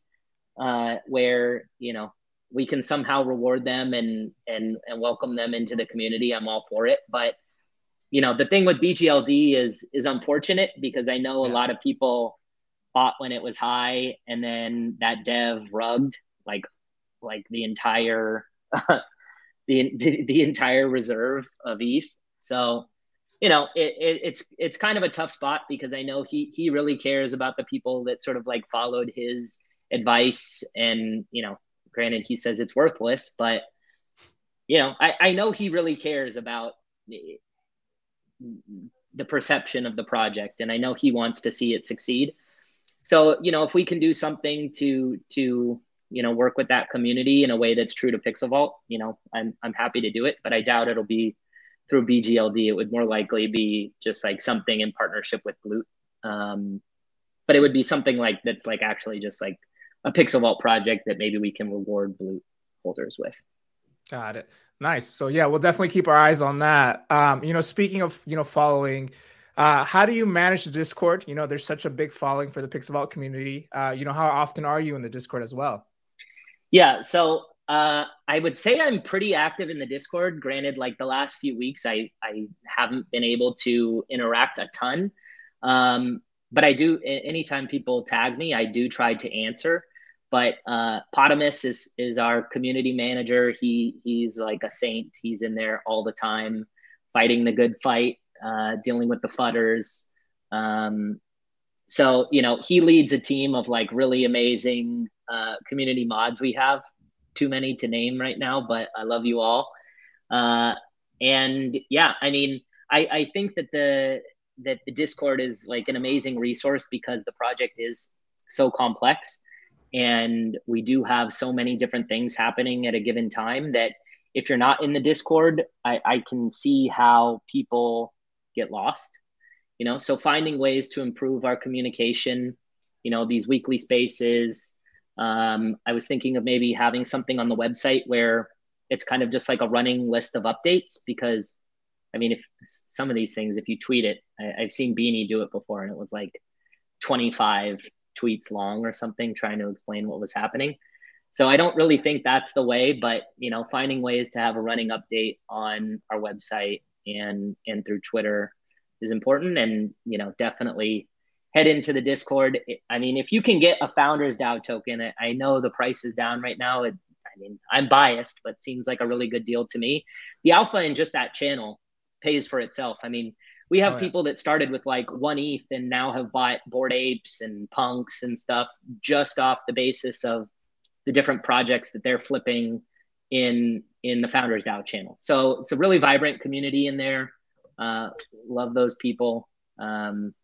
uh, where, you know, we can somehow reward them and, and, and welcome them into the community. I'm all for it. But you know the thing with BGLD is is unfortunate because I know yeah. a lot of people bought when it was high and then that dev rugged like like the entire the, the, the entire reserve of ETH. So you know it, it, it's it's kind of a tough spot because I know he he really cares about the people that sort of like followed his advice and you know granted he says it's worthless but you know I, I know he really cares about the perception of the project and i know he wants to see it succeed so you know if we can do something to to you know work with that community in a way that's true to pixel vault you know i'm, I'm happy to do it but i doubt it'll be through bgld it would more likely be just like something in partnership with bloot um, but it would be something like that's like actually just like a pixel vault project that maybe we can reward bloot holders with got it Nice. So yeah, we'll definitely keep our eyes on that. Um, you know, speaking of you know following, uh, how do you manage the Discord? You know, there's such a big following for the Pixel Vault community. Uh, you know, how often are you in the Discord as well? Yeah, so uh, I would say I'm pretty active in the Discord. Granted, like the last few weeks, I I haven't been able to interact a ton, um, but I do. Anytime people tag me, I do try to answer. But uh, Potamus is is our community manager. He he's like a saint. He's in there all the time, fighting the good fight, uh, dealing with the fudders. Um, so you know he leads a team of like really amazing uh, community mods we have, too many to name right now, but I love you all. Uh, and yeah, I mean, I, I think that the that the Discord is like an amazing resource because the project is so complex and we do have so many different things happening at a given time that if you're not in the Discord, I, I can see how people get lost. You know, so finding ways to improve our communication, you know, these weekly spaces. Um, I was thinking of maybe having something on the website where it's kind of just like a running list of updates because I mean, if some of these things, if you tweet it, I, have seen Beanie do it before, and it was like 25 tweets long or something trying to explain what was happening. So I don't really think that's the way, but you know, finding ways to have a running update on our website and and through Twitter is important, and you know, definitely head into the Discord. I mean, if you can get a Founders DAO token, I know the price is down right now. It, I mean, I'm biased, but seems like a really good deal to me. The alpha in just that channel pays for itself. I mean, we have oh, yeah. people that started with like one ETH and now have bought Bored Apes and punks and stuff just off the basis of the different projects that they're flipping in in the Founders DAO channel. So it's a really vibrant community in there. Uh, love those people. Um,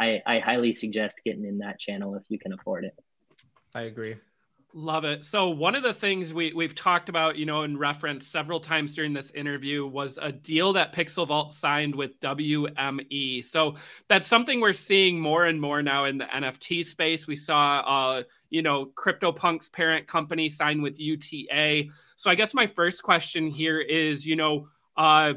I, I highly suggest getting in that channel if you can afford it. I agree. Love it. So one of the things we we've talked about, you know, in reference several times during this interview was a deal that Pixel Vault signed with WME. So that's something we're seeing more and more now in the NFT space. We saw uh, you know, CryptoPunk's parent company sign with UTA. So I guess my first question here is, you know, uh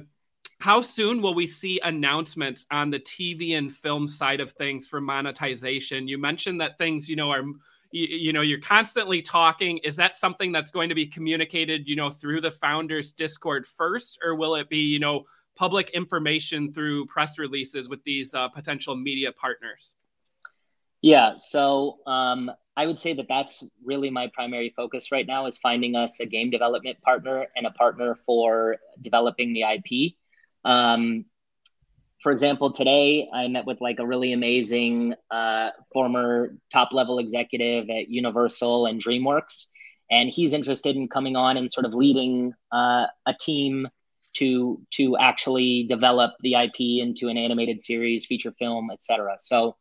how soon will we see announcements on the TV and film side of things for monetization? You mentioned that things, you know, are you, you know you're constantly talking. Is that something that's going to be communicated you know through the founders discord first or will it be you know public information through press releases with these uh, potential media partners? Yeah so um, i would say that that's really my primary focus right now is finding us a game development partner and a partner for developing the ip um, for example, today I met with like a really amazing uh, former top level executive at Universal and DreamWorks, and he's interested in coming on and sort of leading uh, a team to to actually develop the IP into an animated series, feature film, etc. So,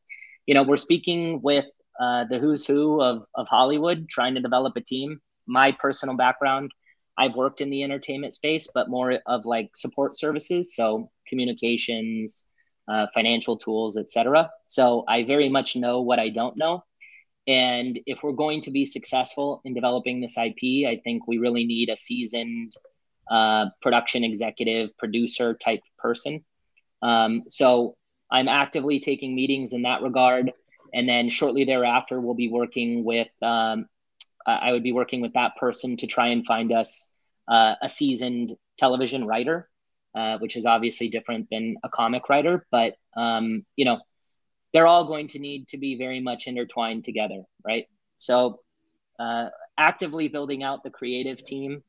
you know, we're speaking with uh, the who's who of of Hollywood, trying to develop a team. My personal background I've worked in the entertainment space, but more of like support services, so communications, uh, financial tools, etc. So I very much know what I don't know. And if we're going to be successful in developing this IP, I think we really need a seasoned uh, production executive, producer type person. Um, so I'm actively taking meetings in that regard. And then shortly thereafter, we'll be working with um, I would be working with that person to try and find us uh, a seasoned television writer, uh, which is obviously different than a comic writer. But um, you know, they're all going to need to be very much intertwined together, right? So, uh, actively building out the creative team,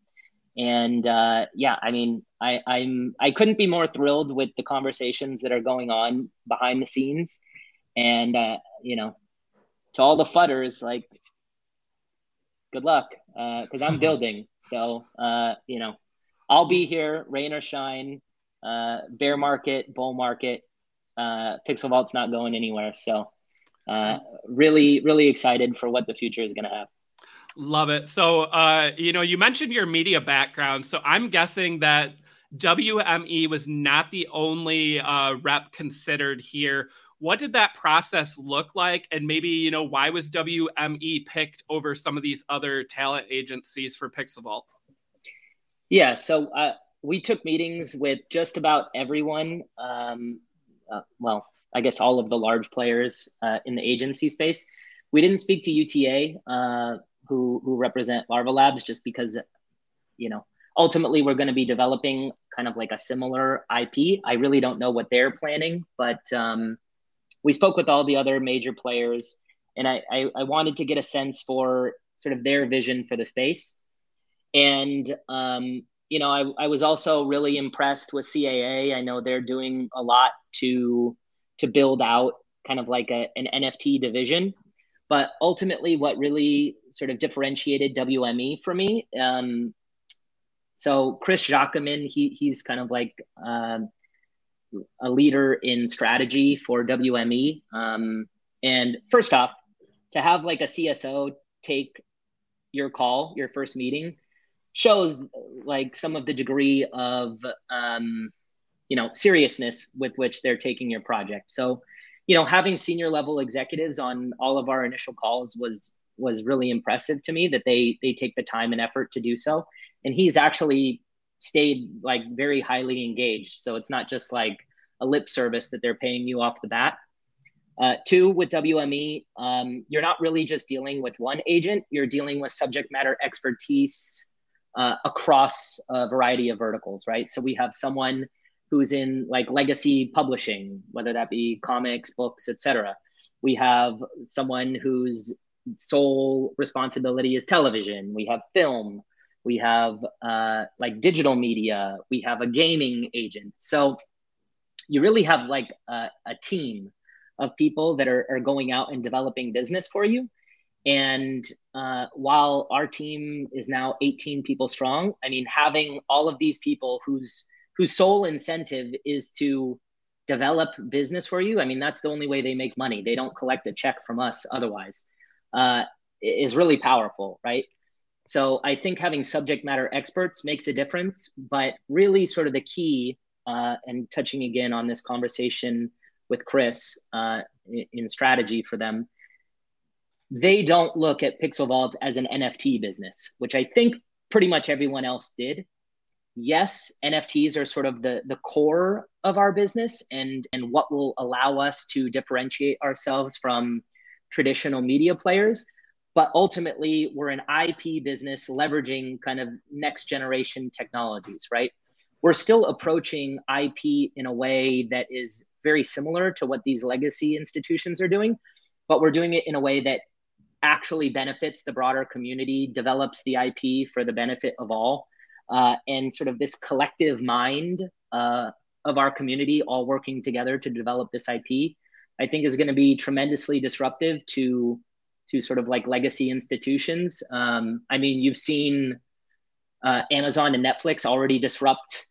and uh, yeah, I mean, I, I'm I couldn't be more thrilled with the conversations that are going on behind the scenes, and uh, you know, to all the fudders, like good luck because uh, I'm building. So uh, you know, I'll be here, rain or shine, uh, bear market, bull market. Uh, Pixel Vault's not going anywhere. So uh, really, really excited for what the future is going to have. Love it. So uh, you know, you mentioned your media background, so I'm guessing that. WME was not the only uh, rep considered here what did that process look like? And maybe you know why was wme picked over some of these other talent agencies for pixel vault? Yeah so uh, we took meetings with just about everyone um, uh, well i guess all of the large players uh, in the agency space. We didn't speak to uta uh, who who represent larva labs just because you know ultimately we're going to be developing kind of like a similar ip i really don't know what they're planning but um, we spoke with all the other major players, and I, I, I wanted to get a sense for sort of their vision for the space. And um, you know, I, I was also really impressed with CAA. I know they're doing a lot to to build out kind of like a, an NFT division. But ultimately, what really sort of differentiated WME for me, um, so Chris Jacquemin, he he's kind of like uh, a leader in strategy for WME. Um, and first off, to have like a CSO take your call, your first meeting, shows like some of the degree of um, you know seriousness with which they're taking your project. So, you know, having senior level executives on all of our initial calls was was really impressive to me that they they take the time and effort to do so. And he's actually stayed like very highly engaged. So it's not just like a lip service that they're paying you off the bat. Uh, two, with WME, um, you're not really just dealing with one agent, you're dealing with subject matter expertise uh, across a variety of verticals, right? So we have someone who's in like legacy publishing, whether that be comics, books, etc. We have someone whose sole responsibility is television. We have film. We have uh, like digital media. We have a gaming agent. So you really have like a, a team of people that are, are going out and developing business for you. And uh, while our team is now 18 people strong, I mean, having all of these people whose whose sole incentive is to develop business for you, I mean, that's the only way they make money. They don't collect a check from us otherwise. Uh, is really powerful, right? So I think having subject matter experts makes a difference, but really, sort of the key, uh, and touching again on this conversation with Chris uh, in strategy for them, they don't look at Pixel Vault as an NFT business, which I think pretty much everyone else did. Yes, NFTs are sort of the the core of our business and and what will allow us to differentiate ourselves from traditional media players. But ultimately, we're an IP business leveraging kind of next generation technologies, right? We're still approaching IP in a way that is very similar to what these legacy institutions are doing, but we're doing it in a way that actually benefits the broader community, develops the IP for the benefit of all, uh, and sort of this collective mind uh, of our community all working together to develop this IP, I think is going to be tremendously disruptive to to sort of like legacy institutions. Um, I mean, you've seen uh, Amazon and Netflix already disrupt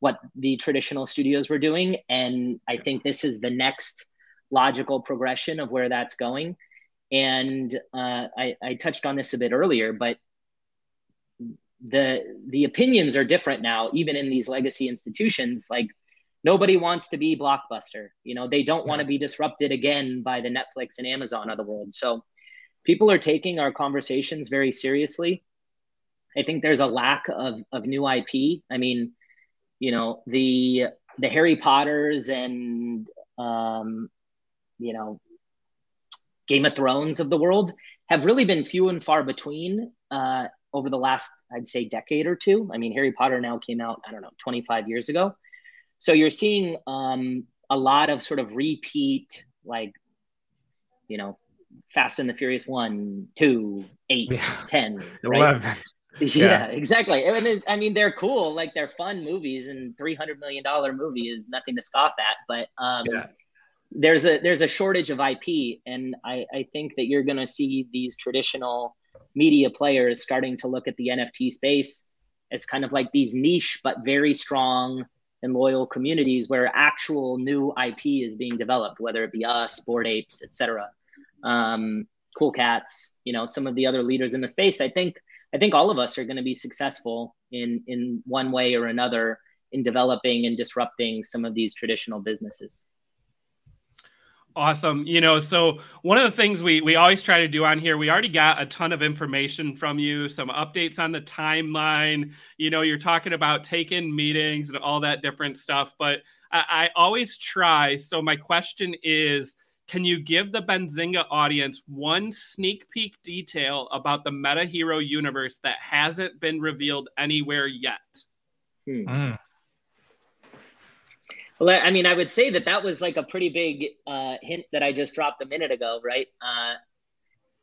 what the traditional studios were doing. And I think this is the next logical progression of where that's going. And uh, I, I touched on this a bit earlier, but the the opinions are different now, even in these legacy institutions. Like nobody wants to be blockbuster. You know, they don't want to be disrupted again by the Netflix and Amazon of the world. So people are taking our conversations very seriously. I think there's a lack of, of new IP. I mean, you know the the Harry Potters and um, you know Game of Thrones of the world have really been few and far between uh, over the last I'd say decade or two. I mean, Harry Potter now came out I don't know 25 years ago, so you're seeing um, a lot of sort of repeat like you know Fast and the Furious one, two, eight, yeah. ten, right? 11. Yeah, yeah, exactly. And I mean, they're cool, like they're fun movies, and three hundred million dollar movie is nothing to scoff at. But um, yeah. there's a there's a shortage of IP, and I, I think that you're going to see these traditional media players starting to look at the NFT space as kind of like these niche but very strong and loyal communities where actual new IP is being developed, whether it be us, Bored Apes, etc. Um, cool Cats, you know, some of the other leaders in the space. I think I think all of us are going to be successful in in one way or another in developing and disrupting some of these traditional businesses. Awesome. You know, so one of the things we we always try to do on here, we already got a ton of information from you, some updates on the timeline. You know, you're talking about taking meetings and all that different stuff, but I, I always try. So my question is, can you give the Benzinga audience one sneak peek detail about the Meta Hero universe that hasn't been revealed anywhere yet? Hmm. Mm. Well, I mean, I would say that that was like a pretty big uh, hint that I just dropped a minute ago, right? Uh,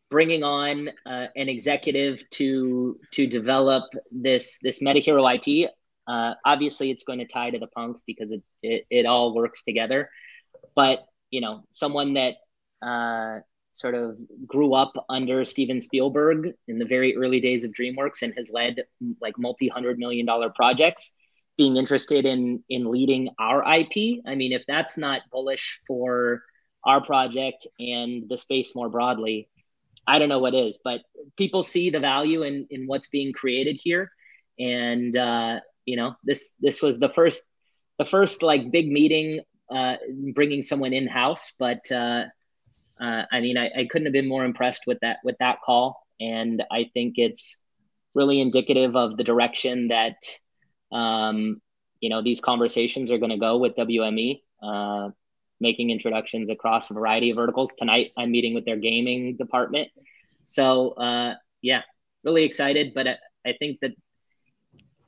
bringing on uh, an executive to to develop this this Meta Hero IP. Uh, obviously, it's going to tie to the punks because it, it, it all works together. But you know, someone that uh, sort of grew up under Steven Spielberg in the very early days of DreamWorks and has led like multi-hundred million dollar projects, being interested in in leading our IP. I mean, if that's not bullish for our project and the space more broadly, I don't know what is. But people see the value in in what's being created here, and uh, you know, this this was the first the first like big meeting uh, bringing someone in house, but uh, uh, I mean, I, I couldn't have been more impressed with that with that call, and I think it's really indicative of the direction that um, you know these conversations are going to go with WME. Uh, making introductions across a variety of verticals. Tonight, I'm meeting with their gaming department. So, uh, yeah, really excited. But I, I think that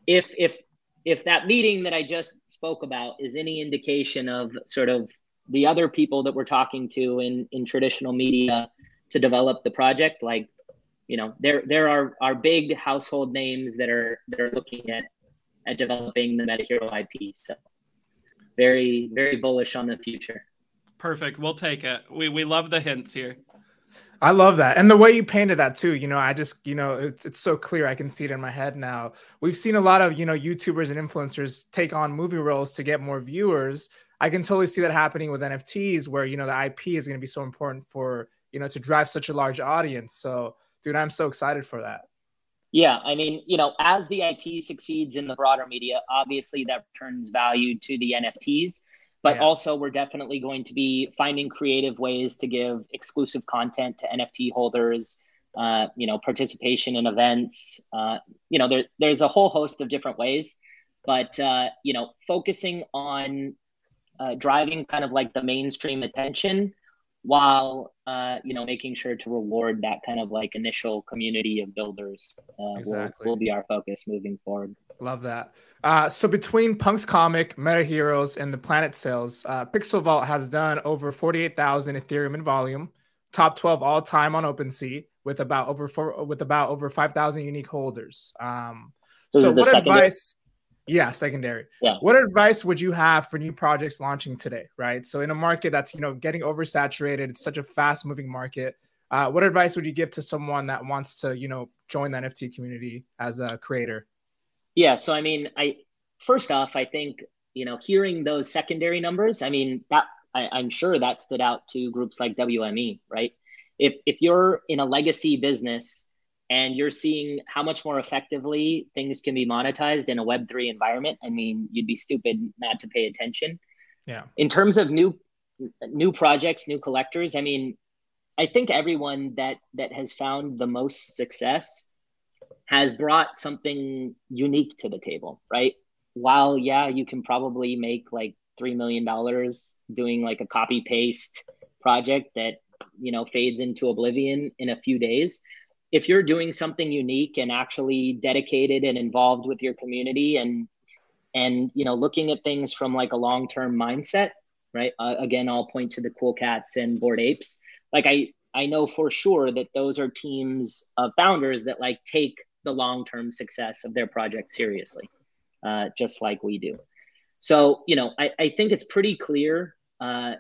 if if if that meeting that I just spoke about is any indication of sort of the other people that we're talking to in in traditional media to develop the project like you know there there are are big household names that are that are looking at at developing the metahero ip so very very bullish on the future. Perfect. We'll take it. We we love the hints here I love that. And the way you painted that too, you know, I just, you know, it's, it's so clear. I can see it in my head now. We've seen a lot of, you know, YouTubers and influencers take on movie roles to get more viewers. I can totally see that happening with NFTs where, you know, the IP is going to be so important for, you know, to drive such a large audience. So, dude, I'm so excited for that. Yeah, I mean, you know, as the IP succeeds in the broader media, obviously that returns value to the NFTs, but yeah. also we're definitely going to be finding creative ways to give exclusive content to NFT holders. Uh, you know, participation in events. Uh, you know, there, there's a whole host of different ways, but uh, you know, focusing on uh, driving kind of like the mainstream attention while uh, you know making sure to reward that kind of like initial community of builders uh, exactly. will, will be our focus moving forward love that uh, so between punk's comic meta heroes and the planet sales uh, pixel vault has done over 48000 ethereum in volume top 12 all time on OpenSea with about over four, with about over 5000 unique holders um, so what advice yeah, secondary. Yeah. What advice would you have for new projects launching today? Right. So in a market that's you know getting oversaturated, it's such a fast moving market. Uh, what advice would you give to someone that wants to you know join the NFT community as a creator? Yeah. So I mean, I first off, I think you know hearing those secondary numbers. I mean that I, I'm sure that stood out to groups like WME. Right. If if you're in a legacy business and you're seeing how much more effectively things can be monetized in a web3 environment i mean you'd be stupid not to pay attention yeah in terms of new new projects new collectors i mean i think everyone that that has found the most success has brought something unique to the table right? While yeah you can probably make like three million dollars doing like a copy paste project that you know fades into oblivion in a few days if you're doing something unique and actually dedicated and involved with your community and and you know looking at things from like a long-term mindset right? Uh, again i'll point to the cool cats and Bored apes. Like i i know for sure that those are teams of founders that like take the long-term success of their project seriously uh, just like we do. So you know i, I think it's pretty clear uh,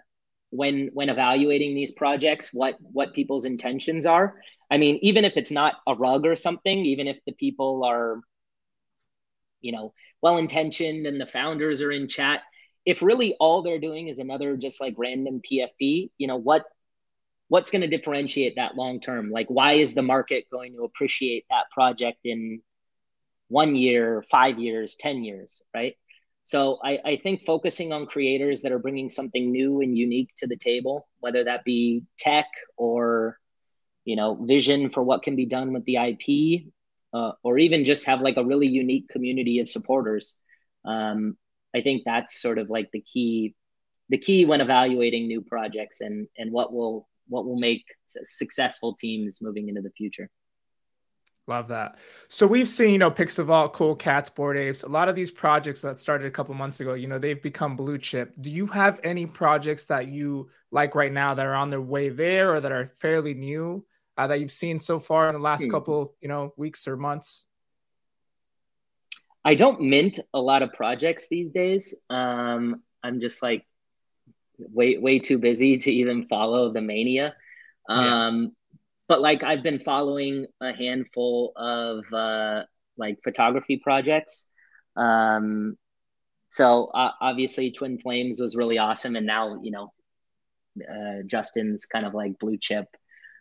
when when evaluating these projects what what people's intentions are. I mean even if it's not a rug or something even if the people are you know well intentioned and the founders are in chat if really all they're doing is another just like random pfp you know what what's going to differentiate that long term like why is the market going to appreciate that project in one year five years ten years right so I, I think focusing on creators that are bringing something new and unique to the table, whether that be tech or you know vision for what can be done with the IP, uh, or even just have like a really unique community of supporters. Um, I think that's sort of like the key, the key when evaluating new projects and and what will what will make successful teams moving into the future. Love that. So we've seen, you know, Pixel Cool Cats, Bored Apes, a lot of these projects that started a couple months ago, you know, they've become blue chip. Do you have any projects that you like right now that are on their way there or that are fairly new uh, that you've seen so far in the last hmm. couple, you know, weeks or months? I don't mint a lot of projects these days. Um, I'm just like way way too busy to even follow the mania. Um, yeah. But like I've been following a handful of uh, like photography projects. Um, so uh, obviously, Twin Flames was really awesome, and now you know uh, Justin's kind of like blue chip.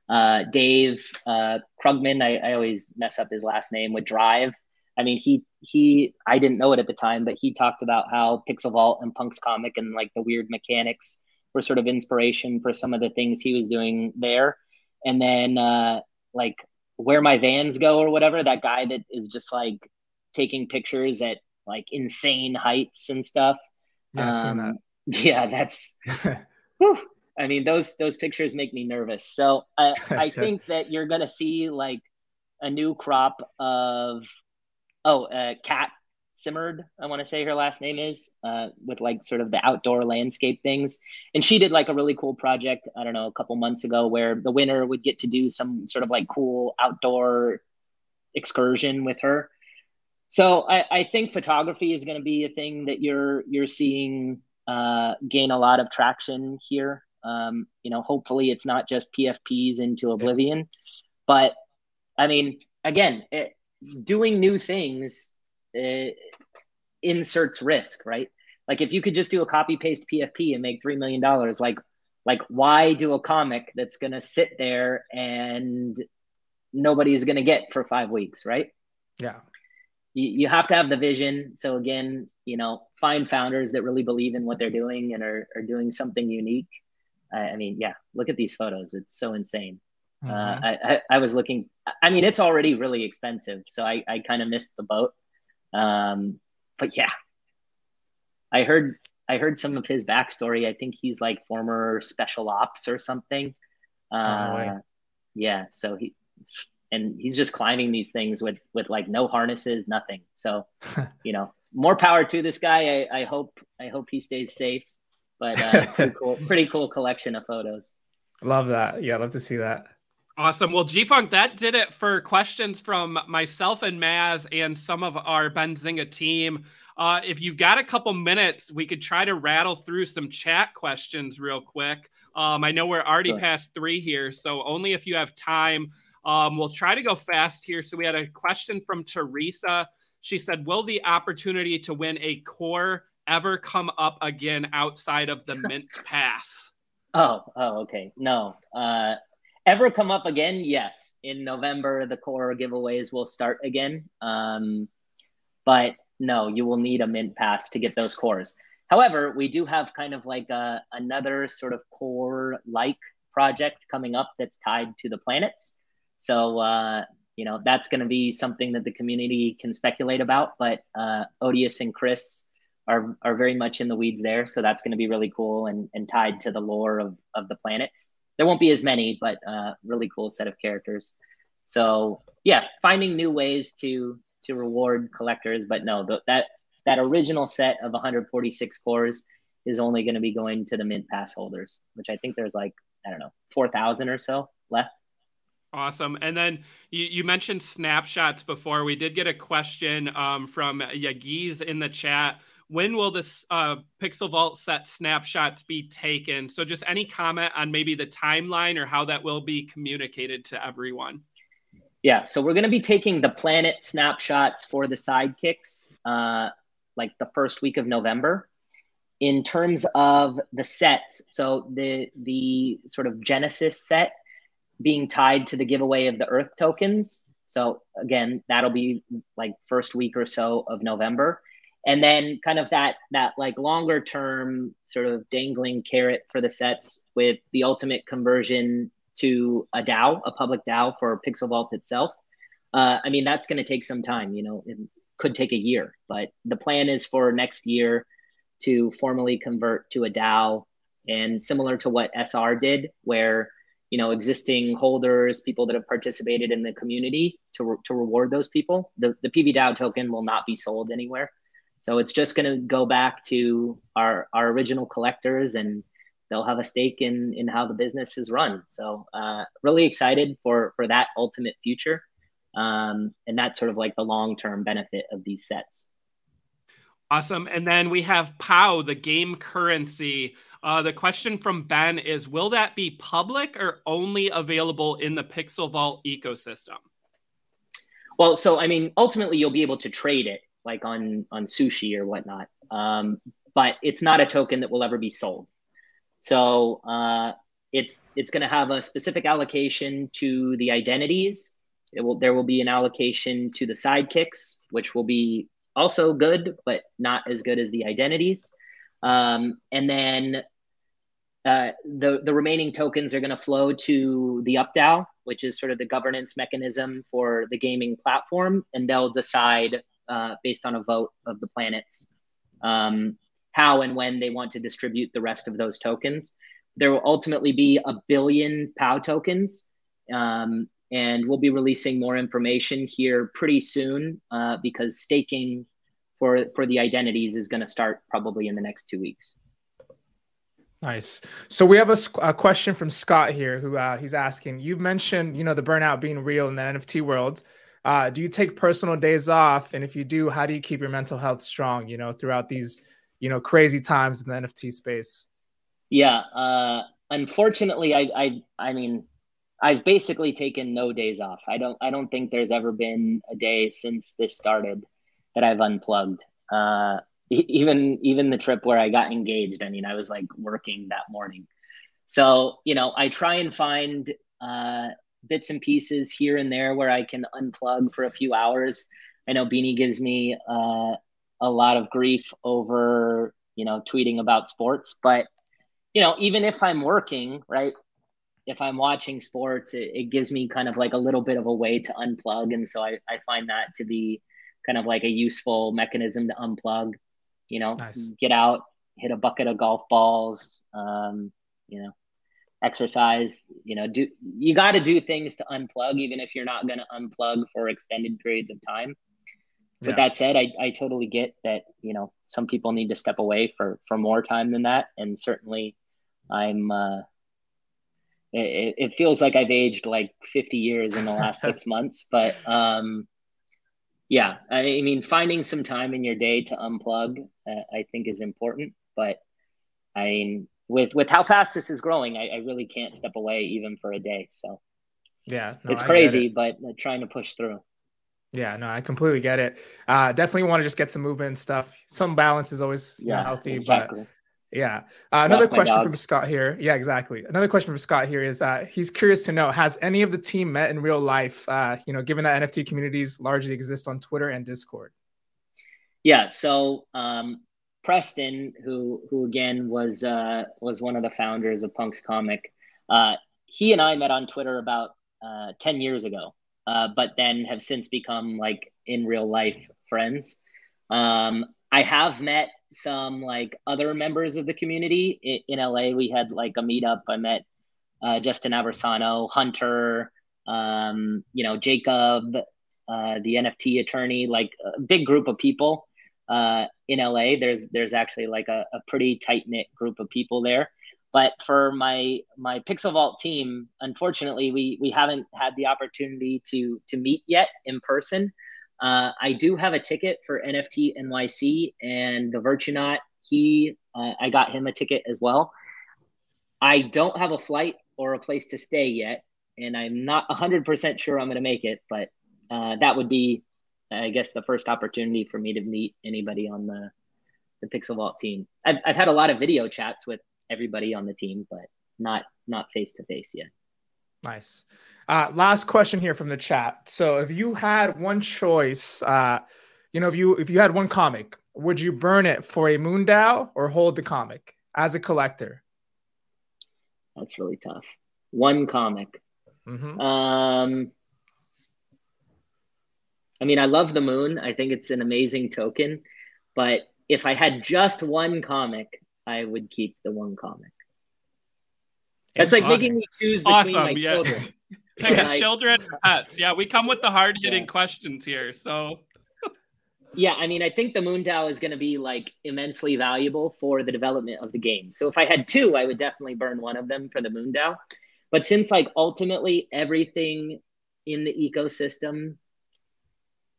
Uh, Dave uh, Krugman, I, I always mess up his last name with Drive. I mean, he he I didn't know it at the time, but he talked about how Pixel Vault and Punks comic and like the weird mechanics were sort of inspiration for some of the things he was doing there. And then uh, like where my vans go or whatever, that guy that is just like taking pictures at like insane heights and stuff. Yeah, um, that. yeah that's. whew, I mean, those those pictures make me nervous. So I I think that you're gonna see like a new crop of oh, uh, Cath Simard, I want to say her last name is, uh, with like sort of the outdoor landscape things. And she did like a really cool project, I don't know, a couple months ago where the winner would get to do some sort of like cool outdoor excursion with her. So I, I think photography is going to be a thing that you're you're seeing uh, gain a lot of traction here. Um, you know, hopefully it's not just PFPs into oblivion, but I mean, again, it, doing new things uh, inserts risk, right? Like if you could just do a copy paste PFP and make three million dollars, like like why do a comic that's gonna sit there and nobody's gonna get for five weeks, right? Yeah. You, you have to have the vision. So again, you know, find founders that really believe in what they're doing and are, are doing something unique. I, I mean, yeah, look at these photos. It's so insane. Uh, mm-hmm. Uh, I, I, I, was looking. I mean, it's already really expensive, so I, I kind of missed the boat. Um, but yeah, I heard I heard some of his backstory. I think he's like former special ops or something. Uh, yeah, so he and he's just climbing these things with with like no harnesses, nothing. So you know, more power to this guy. I, I hope I hope he stays safe. But uh, pretty cool, pretty cool collection of photos. Love that. Yeah, love to see that. Awesome. Well, G Funk, that did it for questions from myself and Maz and some of our Benzinga team. Uh, if you've got a couple minutes, we could try to rattle through some chat questions real quick. Um, I know we're already sure. past three here, so only if you have time. Um, we'll try to go fast here. So we had a question from Teresa. She said, "Will the opportunity to win a core ever come up again outside of the Mint Pass?" Oh, oh, okay. No, uh, ever come up again? Yes. In November, the core giveaways will start again. Um, but no, you will need a mint pass to get those cores. However, we do have kind of like a, another sort of core like project coming up that's tied to the planets. So, uh, you know, that's going to be something that the community can speculate about. But uh, Odious and Chris are, are very much in the weeds there. So that's going to be really cool and, and tied to the lore of, of the planets there won't be as many, but uh, really cool set of characters. So yeah, finding new ways to to reward collectors, but no, the, that that original set of 146 cores is only going to be going to the mint pass holders, which I think there's like I don't know 4,000 or so left. Awesome. And then you, you mentioned snapshots before. We did get a question um, from Yagiz in the chat when will this uh, Pixel Vault set snapshots be taken? So, just any comment on maybe the timeline or how that will be communicated to everyone? Yeah, so we're going to be taking the planet snapshots for the sidekicks uh, like the first week of November. In terms of the sets, so the the sort of Genesis set being tied to the giveaway of the Earth tokens. So again, that'll be like first week or so of November and then kind of that that like longer term sort of dangling carrot for the sets with the ultimate conversion to a DAO, a public DAO for Pixel Vault itself. Uh, I mean, that's going to take some time. You know, it could take a year, but the plan is for next year to formally convert to a DAO, and similar to what SR did, where you know existing holders, people that have participated in the community, to re- to reward those people. The the PV DAO token will not be sold anywhere. So it's just going to go back to our our original collectors, and they'll have a stake in in how the business is run. So uh, really excited for for that ultimate future, um, and that's sort of like the long term benefit of these sets. Awesome. And then we have POW, the game currency. Uh, the question from Ben is Will that be public or only available in the Pixel Vault ecosystem? Well, so I mean, ultimately, you'll be able to trade it like on on sushi or whatnot, um, but it's not a token that will ever be sold. So uh, it's it's going to have a specific allocation to the identities. It will there will be an allocation to the sidekicks, which will be also good, but not as good as the identities. Um, and then uh, the the remaining tokens are going to flow to the UpDAO, which is sort of the governance mechanism for the gaming platform, and they'll decide uh, based on a vote of the planets um, how and when they want to distribute the rest of those tokens. There will ultimately be a billion POW tokens, um, and we'll be releasing more information here pretty soon uh, because staking for for the identities is going to start probably in the next two weeks. Nice. So we have a, a question from Scott here, who uh, he's asking. You've mentioned, you know, the burnout being real in the NFT world. Uh, do you take personal days off? And if you do, how do you keep your mental health strong? You know, throughout these, you know, crazy times in the NFT space. Yeah. Uh, unfortunately, I, I, I mean, I've basically taken no days off. I don't, I don't think there's ever been a day since this started that I've unplugged. Uh, even even the trip where I got engaged, I mean, I was like working that morning. So you know, I try and find uh, bits and pieces here and there where I can unplug for a few hours. I know Beanie gives me uh, a lot of grief over you know tweeting about sports, but you know, even if I'm working, right? If I'm watching sports, it, it gives me kind of like a little bit of a way to unplug, and so I, I find that to be kind of like a useful mechanism to unplug. You know, nice. get out, hit a bucket of golf balls. Um, you know, exercise. You know, do you got to do things to unplug, even if you're not going to unplug for extended periods of time. With yeah. that said, I, I totally get that you know some people need to step away for for more time than that, and certainly, I'm. Uh, it, it feels like I've aged like 50 years in the last six months, but um, yeah, I mean, finding some time in your day to unplug, uh, I think, is important. But I mean, with with how fast this is growing, I, I really can't step away even for a day. So yeah, no, it's crazy, it. but trying to push through. Yeah, no, I completely get it. Uh, definitely want to just get some movement and stuff. Some balance is always yeah, know, healthy, exactly. but yeah. Uh, another question from Scott here. Yeah, exactly. Another question from Scott here is uh, he's curious to know has any of the team met in real life? Uh, you know, given that NFT communities largely exist on Twitter and Discord. Yeah. So um, Preston, who who again was uh, was one of the founders of Punks Comic, uh, he and I met on Twitter about uh, ten years ago, uh, but then have since become like in real life friends. Um, I have met some like other members of the community in, in LA. We had like a meetup. I met uh, Justin Aversano, Hunter, um, you know, Jacob, uh, the NFT attorney, like a big group of people uh, in LA. There's there's actually like a, a pretty tight knit group of people there. But for my my Pixel Vault team, unfortunately, we we haven't had the opportunity to to meet yet in person. Uh, I do have a ticket for NFT NYC and the Virtunaut. He, uh, I got him a ticket as well. I don't have a flight or a place to stay yet, and I'm not 100% sure I'm going to make it, but uh, that would be, I guess, the first opportunity for me to meet anybody on the, the Pixel Vault team. I've, I've had a lot of video chats with everybody on the team, but not not face to face yet. Nice. Uh, last question here from the chat. So, if you had one choice, uh, you know, if you if you had one comic, would you burn it for a MoonDAO or hold the comic as a collector? That's really tough. One comic. Mm-hmm. Um, I mean, I love the moon. I think it's an amazing token. But if I had just one comic, I would keep the one comic. That's like making me choose between awesome, my yeah. children. yeah, children pets. Yeah, we come with the hard hitting yeah. questions here. So yeah, I mean, I think the MoonDAO is going to be like immensely valuable for the development of the game. So if I had two, I would definitely burn one of them for the MoonDAO. But since like ultimately everything in the ecosystem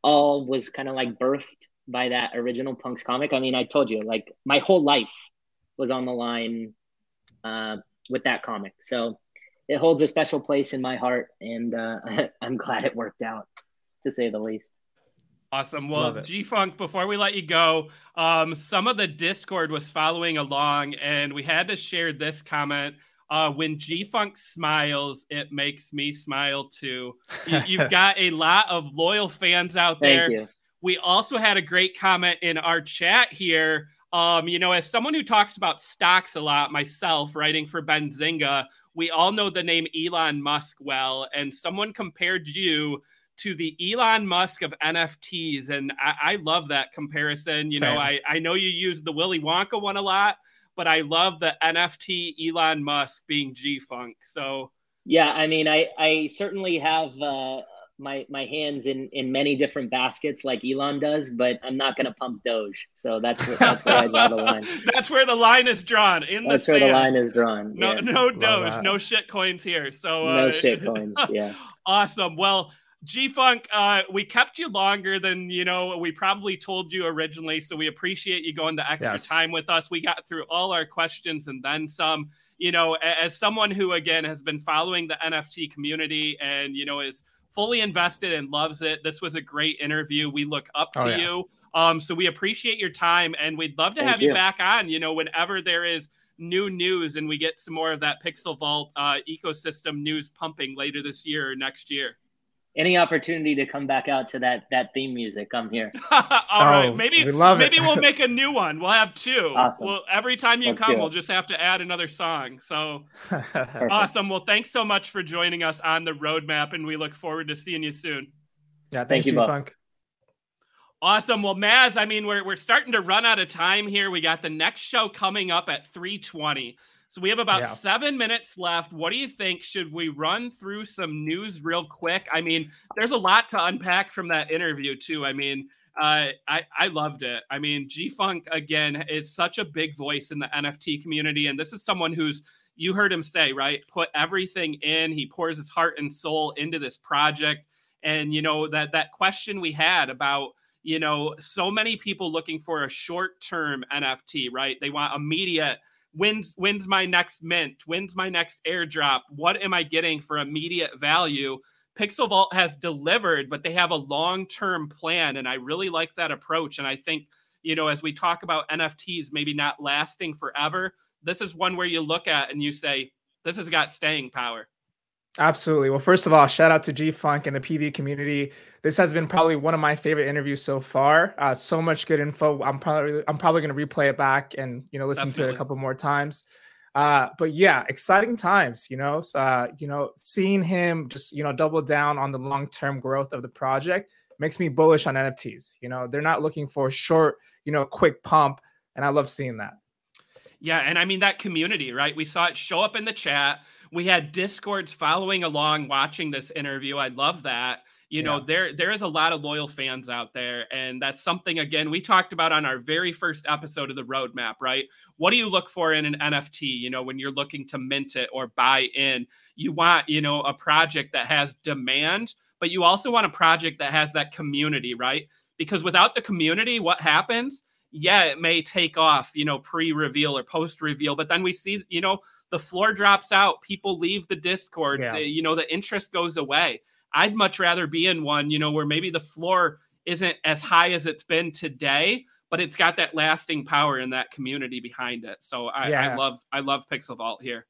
all was kind of like birthed by that original Punks comic. I mean, I told you, like my whole life was on the line uh, with that comic. So it holds a special place in my heart, and uh, I'm glad it worked out, to say the least. Awesome. Well, G Funk, before we let you go, um, some of the Discord was following along, and we had to share this comment. Uh, when G Funk smiles, it makes me smile too. You, have got a lot of loyal fans out there. We also had a great comment in our chat here. Um, you know, as someone who talks about stocks a lot myself, writing for Benzinga, we all know the name Elon Musk well, and someone compared you to the Elon Musk of NFTs. And I, I love that comparison. You Same. know, I, I know you use the Willy Wonka one a lot, but I love the NFT Elon Musk being G Funk. So, yeah, I mean, I, I certainly have uh, my, my hands in, in many different baskets like Elon does, but I'm not going to pump Doge. So that's where, that's where I draw the line. that's where the line is drawn in that's the where the line is drawn. No, yes. no Doge, no shit coins here. So uh, no shit coins. Yeah. awesome. Well, G Funk, uh, we kept you longer than you know we probably told you originally, so we appreciate you going the extra yes. time with us. We got through all our questions and then some. You know, as someone who again has been following the NFT community and you know is fully invested and loves it, this was a great interview. We look up to oh, yeah. you, um, so we appreciate your time and we'd love to Thank have you. you back on. You know, whenever there is new news and we get some more of that Pixel Vault uh, ecosystem news pumping later this year or next year any opportunity to come back out to that that theme music, I'm here. All oh, right, maybe we maybe we'll make a new one. We'll have two. Awesome. Well, every time you Let's come, we'll just have to add another song. So awesome. Well, thanks so much for joining us on the roadmap, and we look forward to seeing you soon. Yeah, thank you, Funk. Awesome. Well, Maz, I mean, we're we're starting to run out of time here. We got the next show coming up at 320. So we have about yeah. seven minutes left. What do you think? Should we run through some news real quick? I mean, there's a lot to unpack from that interview, too. I mean, uh, I, I loved it. I mean, G Funk, again, is such a big voice in the NFT community. And this is someone who's, you heard him say, right? Put everything in. He pours his heart and soul into this project. And, you know, that, that question we had about, you know, so many people looking for a short term NFT, right? They want immediate when's when's my next mint? When's my next airdrop? What am i getting for immediate value? Pixel vault has delivered but they have a long-term plan and i really like that approach. And i think you know as we talk about nfts maybe not lasting forever this is one where you look at and you say this has got staying power Absolutely. Well, first of all, shout out to G Funk and the PV community. This has been probably one of my favorite interviews so far. Uh, so much good info. I'm probably I'm probably going to replay it back and you know listen Definitely. to it a couple more times. Uh, but yeah, exciting times. You know, uh, you know, seeing him just you know double down on the long term growth of the project makes me bullish on NFTs. You know, they're not looking for a short, you know, quick pump, and I love seeing that. Yeah, and I mean that community, right? We saw it show up in the chat we had discords following along watching this interview. I love that. You yeah. know there there is a lot of loyal fans out there and that's something again we talked about on our very first episode of the roadmap right? What do you look for in an nft you know when you're looking to mint it or buy in? You want you know a project that has demand but you also want a project that has that community right? Because without the community what happens? Yeah it may take off you know pre-reveal or post-reveal but then we see you know the floor drops out, people leave the Discord, yeah. the, you know, the interest goes away. I'd much rather be in one, you know, where maybe the floor isn't as high as it's been today, but it's got that lasting power and that community behind it. So I, yeah. I love I love Pixel Vault here.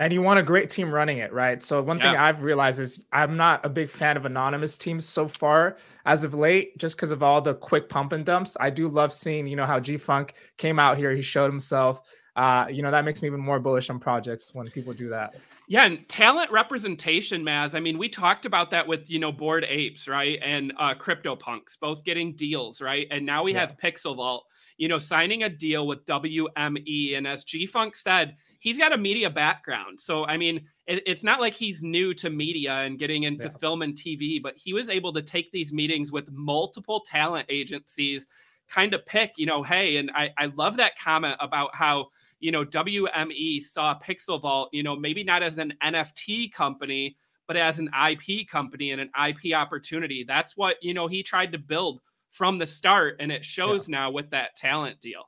And you want a great team running it, right? So one yeah. thing I've realized is I'm not a big fan of anonymous teams so far as of late, just because of all the quick pump and dumps. I do love seeing, you know, how G Funk came out here, he showed himself uh, you know, that makes me even more bullish on projects when people do that. Yeah, and talent representation, Maz. I mean, we talked about that with you know Bored Apes, right, and uh, CryptoPunks, both getting deals, right, and now we yeah. have Pixel Vault, you know, signing a deal with WME, and as G Funk said, he's got a media background, so I mean, it, it's not like he's new to media and getting into yeah. film and TV, but he was able to take these meetings with multiple talent agencies, kind of pick, you know, hey, and I I love that comment about how you know, WME saw Pixel Vault, you know, maybe not as an NFT company, but as an IP company and an IP opportunity. That's what, you know, he tried to build from the start. And it shows yeah. now with that talent deal.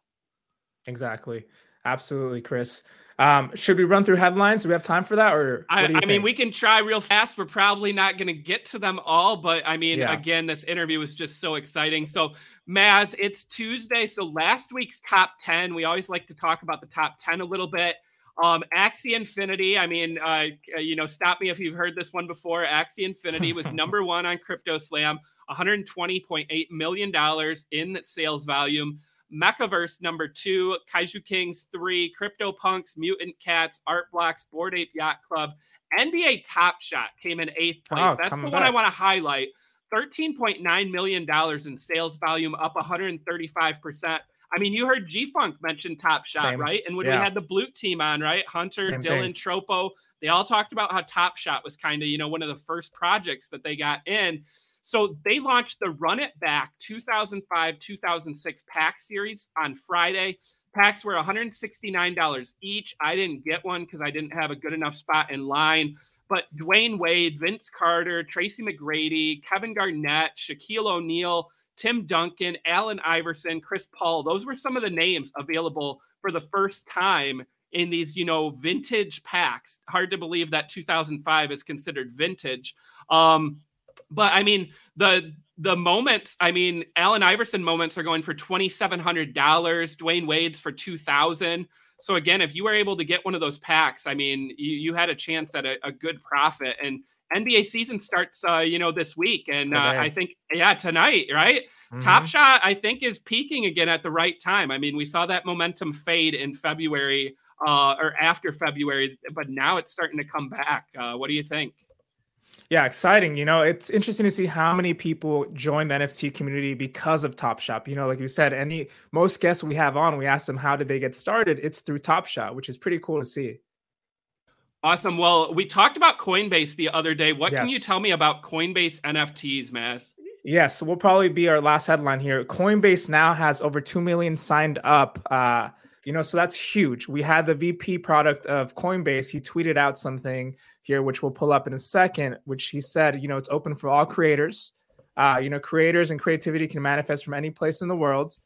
Exactly. Absolutely, Chris. Um, should we run through headlines? Do we have time for that, or I, I mean, we can try real fast. We're probably not going to get to them all, but I mean, yeah. again, this interview was just so exciting. So, Maz, it's Tuesday, so last week's top ten. We always like to talk about the top ten a little bit. Um, Axie Infinity. I mean, uh, you know, stop me if you've heard this one before. Axie Infinity was number one on Crypto Slam, 120.8 million dollars in sales volume. MekaVerse number two, Kaiju Kings three, Crypto Punks, Mutant Cats, Art Blocks, Bored Ape Yacht Club, NBA Top Shot came in eighth place. Oh, That's the back. one I want to highlight. $13.9 million in sales volume, up 135%. I mean, you heard G Funk mention Top Shot, Same. right? And when yeah. we had the Blue team on, right? Hunter, Same Dylan, thing. Tropo, they all talked about how Top Shot was kind of, you know, one of the first projects that they got in. So they launched the Run It Back 2005 2006 pack series on Friday. Packs were $169 each. I didn't get one because I didn't have a good enough spot in line. But Dwyane Wade, Vince Carter, Tracy McGrady, Kevin Garnett, Shaquille O'Neal, Tim Duncan, Allen Iverson, Chris Paul, those were some of the names available for the first time in these, you know, vintage packs. Hard to believe that 2005 is considered vintage. Um, but I mean, the the moments, I mean, Allen Iverson moments are going for twenty seven hundred dollars. Dwyane Wade's for two thousand. So again, if you were able to get one of those packs, I mean, you, you had a chance at a, a good profit. And NBA season starts, uh, you know, this week, and uh, I think, yeah, tonight, right? Mm-hmm. Top Shot, I think, is peaking again at the right time. I mean, we saw that momentum fade in February uh, or after February, but now it's starting to come back. Uh, what do you think? Yeah, exciting. You know, it's interesting to see how many people join the NFT community because of Top Shot. You know, like you said, any most guests we have on, we ask them how did they get started. It's through Top Shot, which is pretty cool to see. Awesome. Well, we talked about Coinbase the other day. What yes. can you tell me about Coinbase NFTs, Maz? Yes, will probably be our last headline here. Coinbase now has over 2 million signed up. Uh, you know, so that's huge. We had the VP product of Coinbase. He tweeted out something here, which we'll pull up in a second, which he said, you know, it's open for all creators. Uh, you know, creators and creativity can manifest from any place in the world.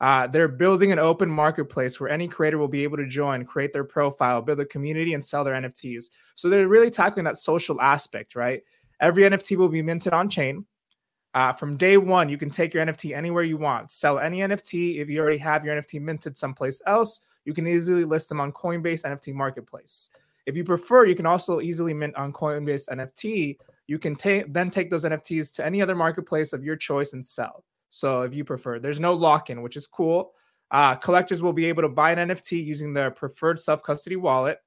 Uh, they're building an open marketplace where any creator will be able to join, create their profile, build a community, and sell their NFTs. So they're really tackling that social aspect, right? Every NFT will be minted on chain. Uh, from day one, you can take your NFT anywhere you want, sell any NFT. If you already have your NFT minted someplace else, you can easily list them on Coinbase NFT Marketplace. If you prefer, you can also easily mint on Coinbase NFT. You can take then take those NFTs to any other marketplace of your choice and sell. So if you prefer, there's no lock-in, which is cool. Uh, collectors will be able to buy an NFT using their preferred self-custody wallet,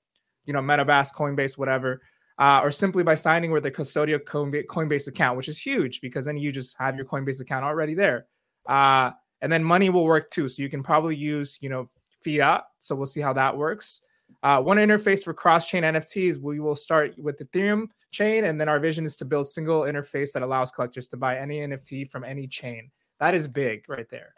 you know, MetaMask, Coinbase, whatever uh, or simply by signing with a custodial Coinbase account, which is huge because then you just have your Coinbase account already there. Uh, and then money will work too. So you can probably use, you know, fiat. So we'll see how that works. Uh, one interface for cross-chain NFTs. We will start with Ethereum chain, and then our vision is to build single interface that allows collectors to buy any NFT from any chain. That is big right there.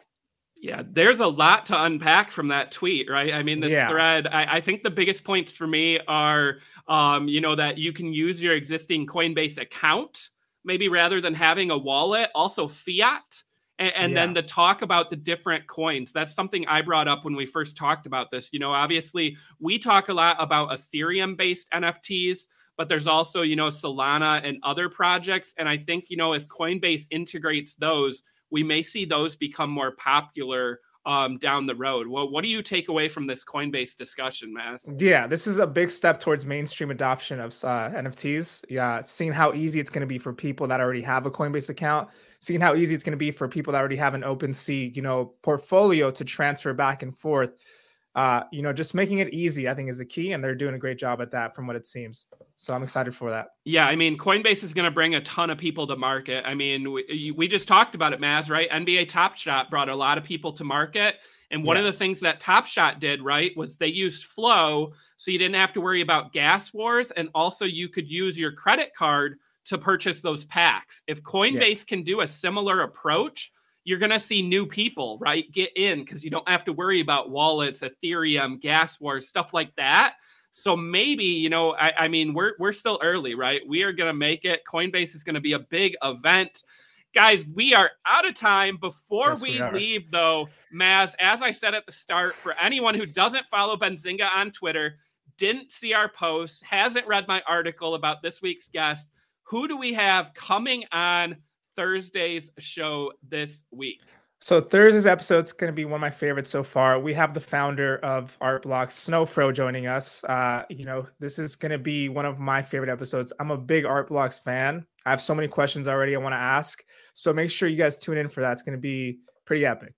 Yeah, there's a lot to unpack from that tweet, right? I mean, this yeah. thread, I, I, think the biggest points for me are, um, you know, that you can use your existing Coinbase account, maybe rather than having a wallet, also fiat. And, and yeah. then the talk about the different coins. That's something I brought up when we first talked about this. You know, obviously, we talk a lot about Ethereum based NFTs, but there's also, you know, Solana and other projects. And I think, you know, if Coinbase integrates those, we may see those become more popular um, down the road. Well, what do you take away from this Coinbase discussion, Maz? Yeah, this is a big step towards mainstream adoption of uh, NFTs. Yeah, seeing how easy it's going to be for people that already have a Coinbase account, seeing how easy it's going to be for people that already have an OpenSea, you know, portfolio to transfer back and forth uh, you know, just making it easy, I think, is the key, and they're doing a great job at that, from what it seems. So I'm excited for that. Yeah, I mean, Coinbase is going to bring a ton of people to market. I mean, we, we just talked about it, Maz, right? NBA Top Shot brought a lot of people to market. And one yeah. of the things that Top Shot did, right, was they used Flow, so you didn't have to worry about gas wars, and also you could use your credit card to purchase those packs. If Coinbase yeah. can do a similar approach, you're going to see new people, right, get in because you don't have to worry about wallets, Ethereum, gas wars, stuff like that. So maybe, you know, I, I mean, we're we're still early, right? We are going to make it. Coinbase is going to be a big event. Guys, we are out of time. Before yes, we, we leave, though, Maz, as I said at the start, for anyone who doesn't follow Benzinga on Twitter, didn't see our post, hasn't read my article about this week's guest, who do we have coming on Thursday's show this week? So Thursday's episode is going to be one of my favorites so far. We have the founder of Art Blocks, Snowfro, joining us. Uh, you know, this is going to be one of my favorite episodes. I'm a big Art Blocks fan. I have so many questions already I want to ask. So make sure you guys tune in for that. It's going to be pretty epic.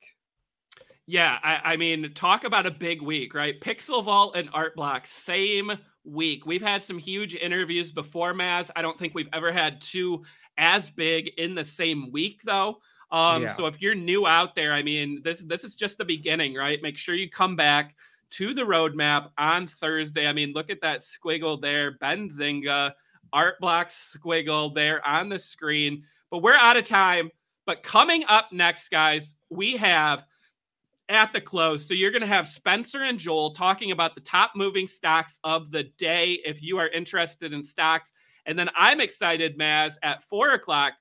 Yeah, I, I, mean, talk about a big week, right? Pixel Vault and Art Block, same week. We've had some huge interviews before Maz. I don't think we've ever had two as big in the same week, though. Um, yeah. So if you're new out there, I mean, this this is just the beginning, right? Make sure you come back to the roadmap on Thursday. I mean, look at that squiggle there, Benzinga, Art Block squiggle there on the screen. But we're out of time. But coming up next, guys, we have at the close. So you're going to have Spencer and Joel talking about the top moving stocks of the day if you are interested in stocks. And then I'm excited, Maz, at four o'clock.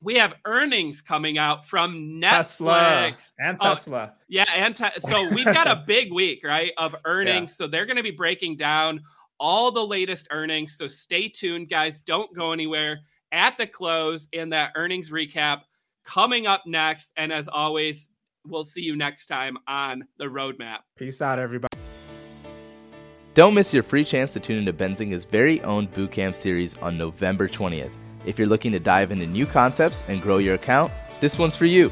We have earnings coming out from Netflix Tesla and oh, Tesla. Uh, yeah, and te- so we've got a big week, right, of earnings. Yeah. So they're going to be breaking down all the latest earnings. So stay tuned, guys. Don't go anywhere. At the close in that earnings recap coming up next. And as always, we'll see you next time on the roadmap. Peace out, everybody. Don't miss your free chance to tune into Benzinga's very own bootcamp series on November 20th. If you're looking to dive into new concepts and grow your account, this one's for you.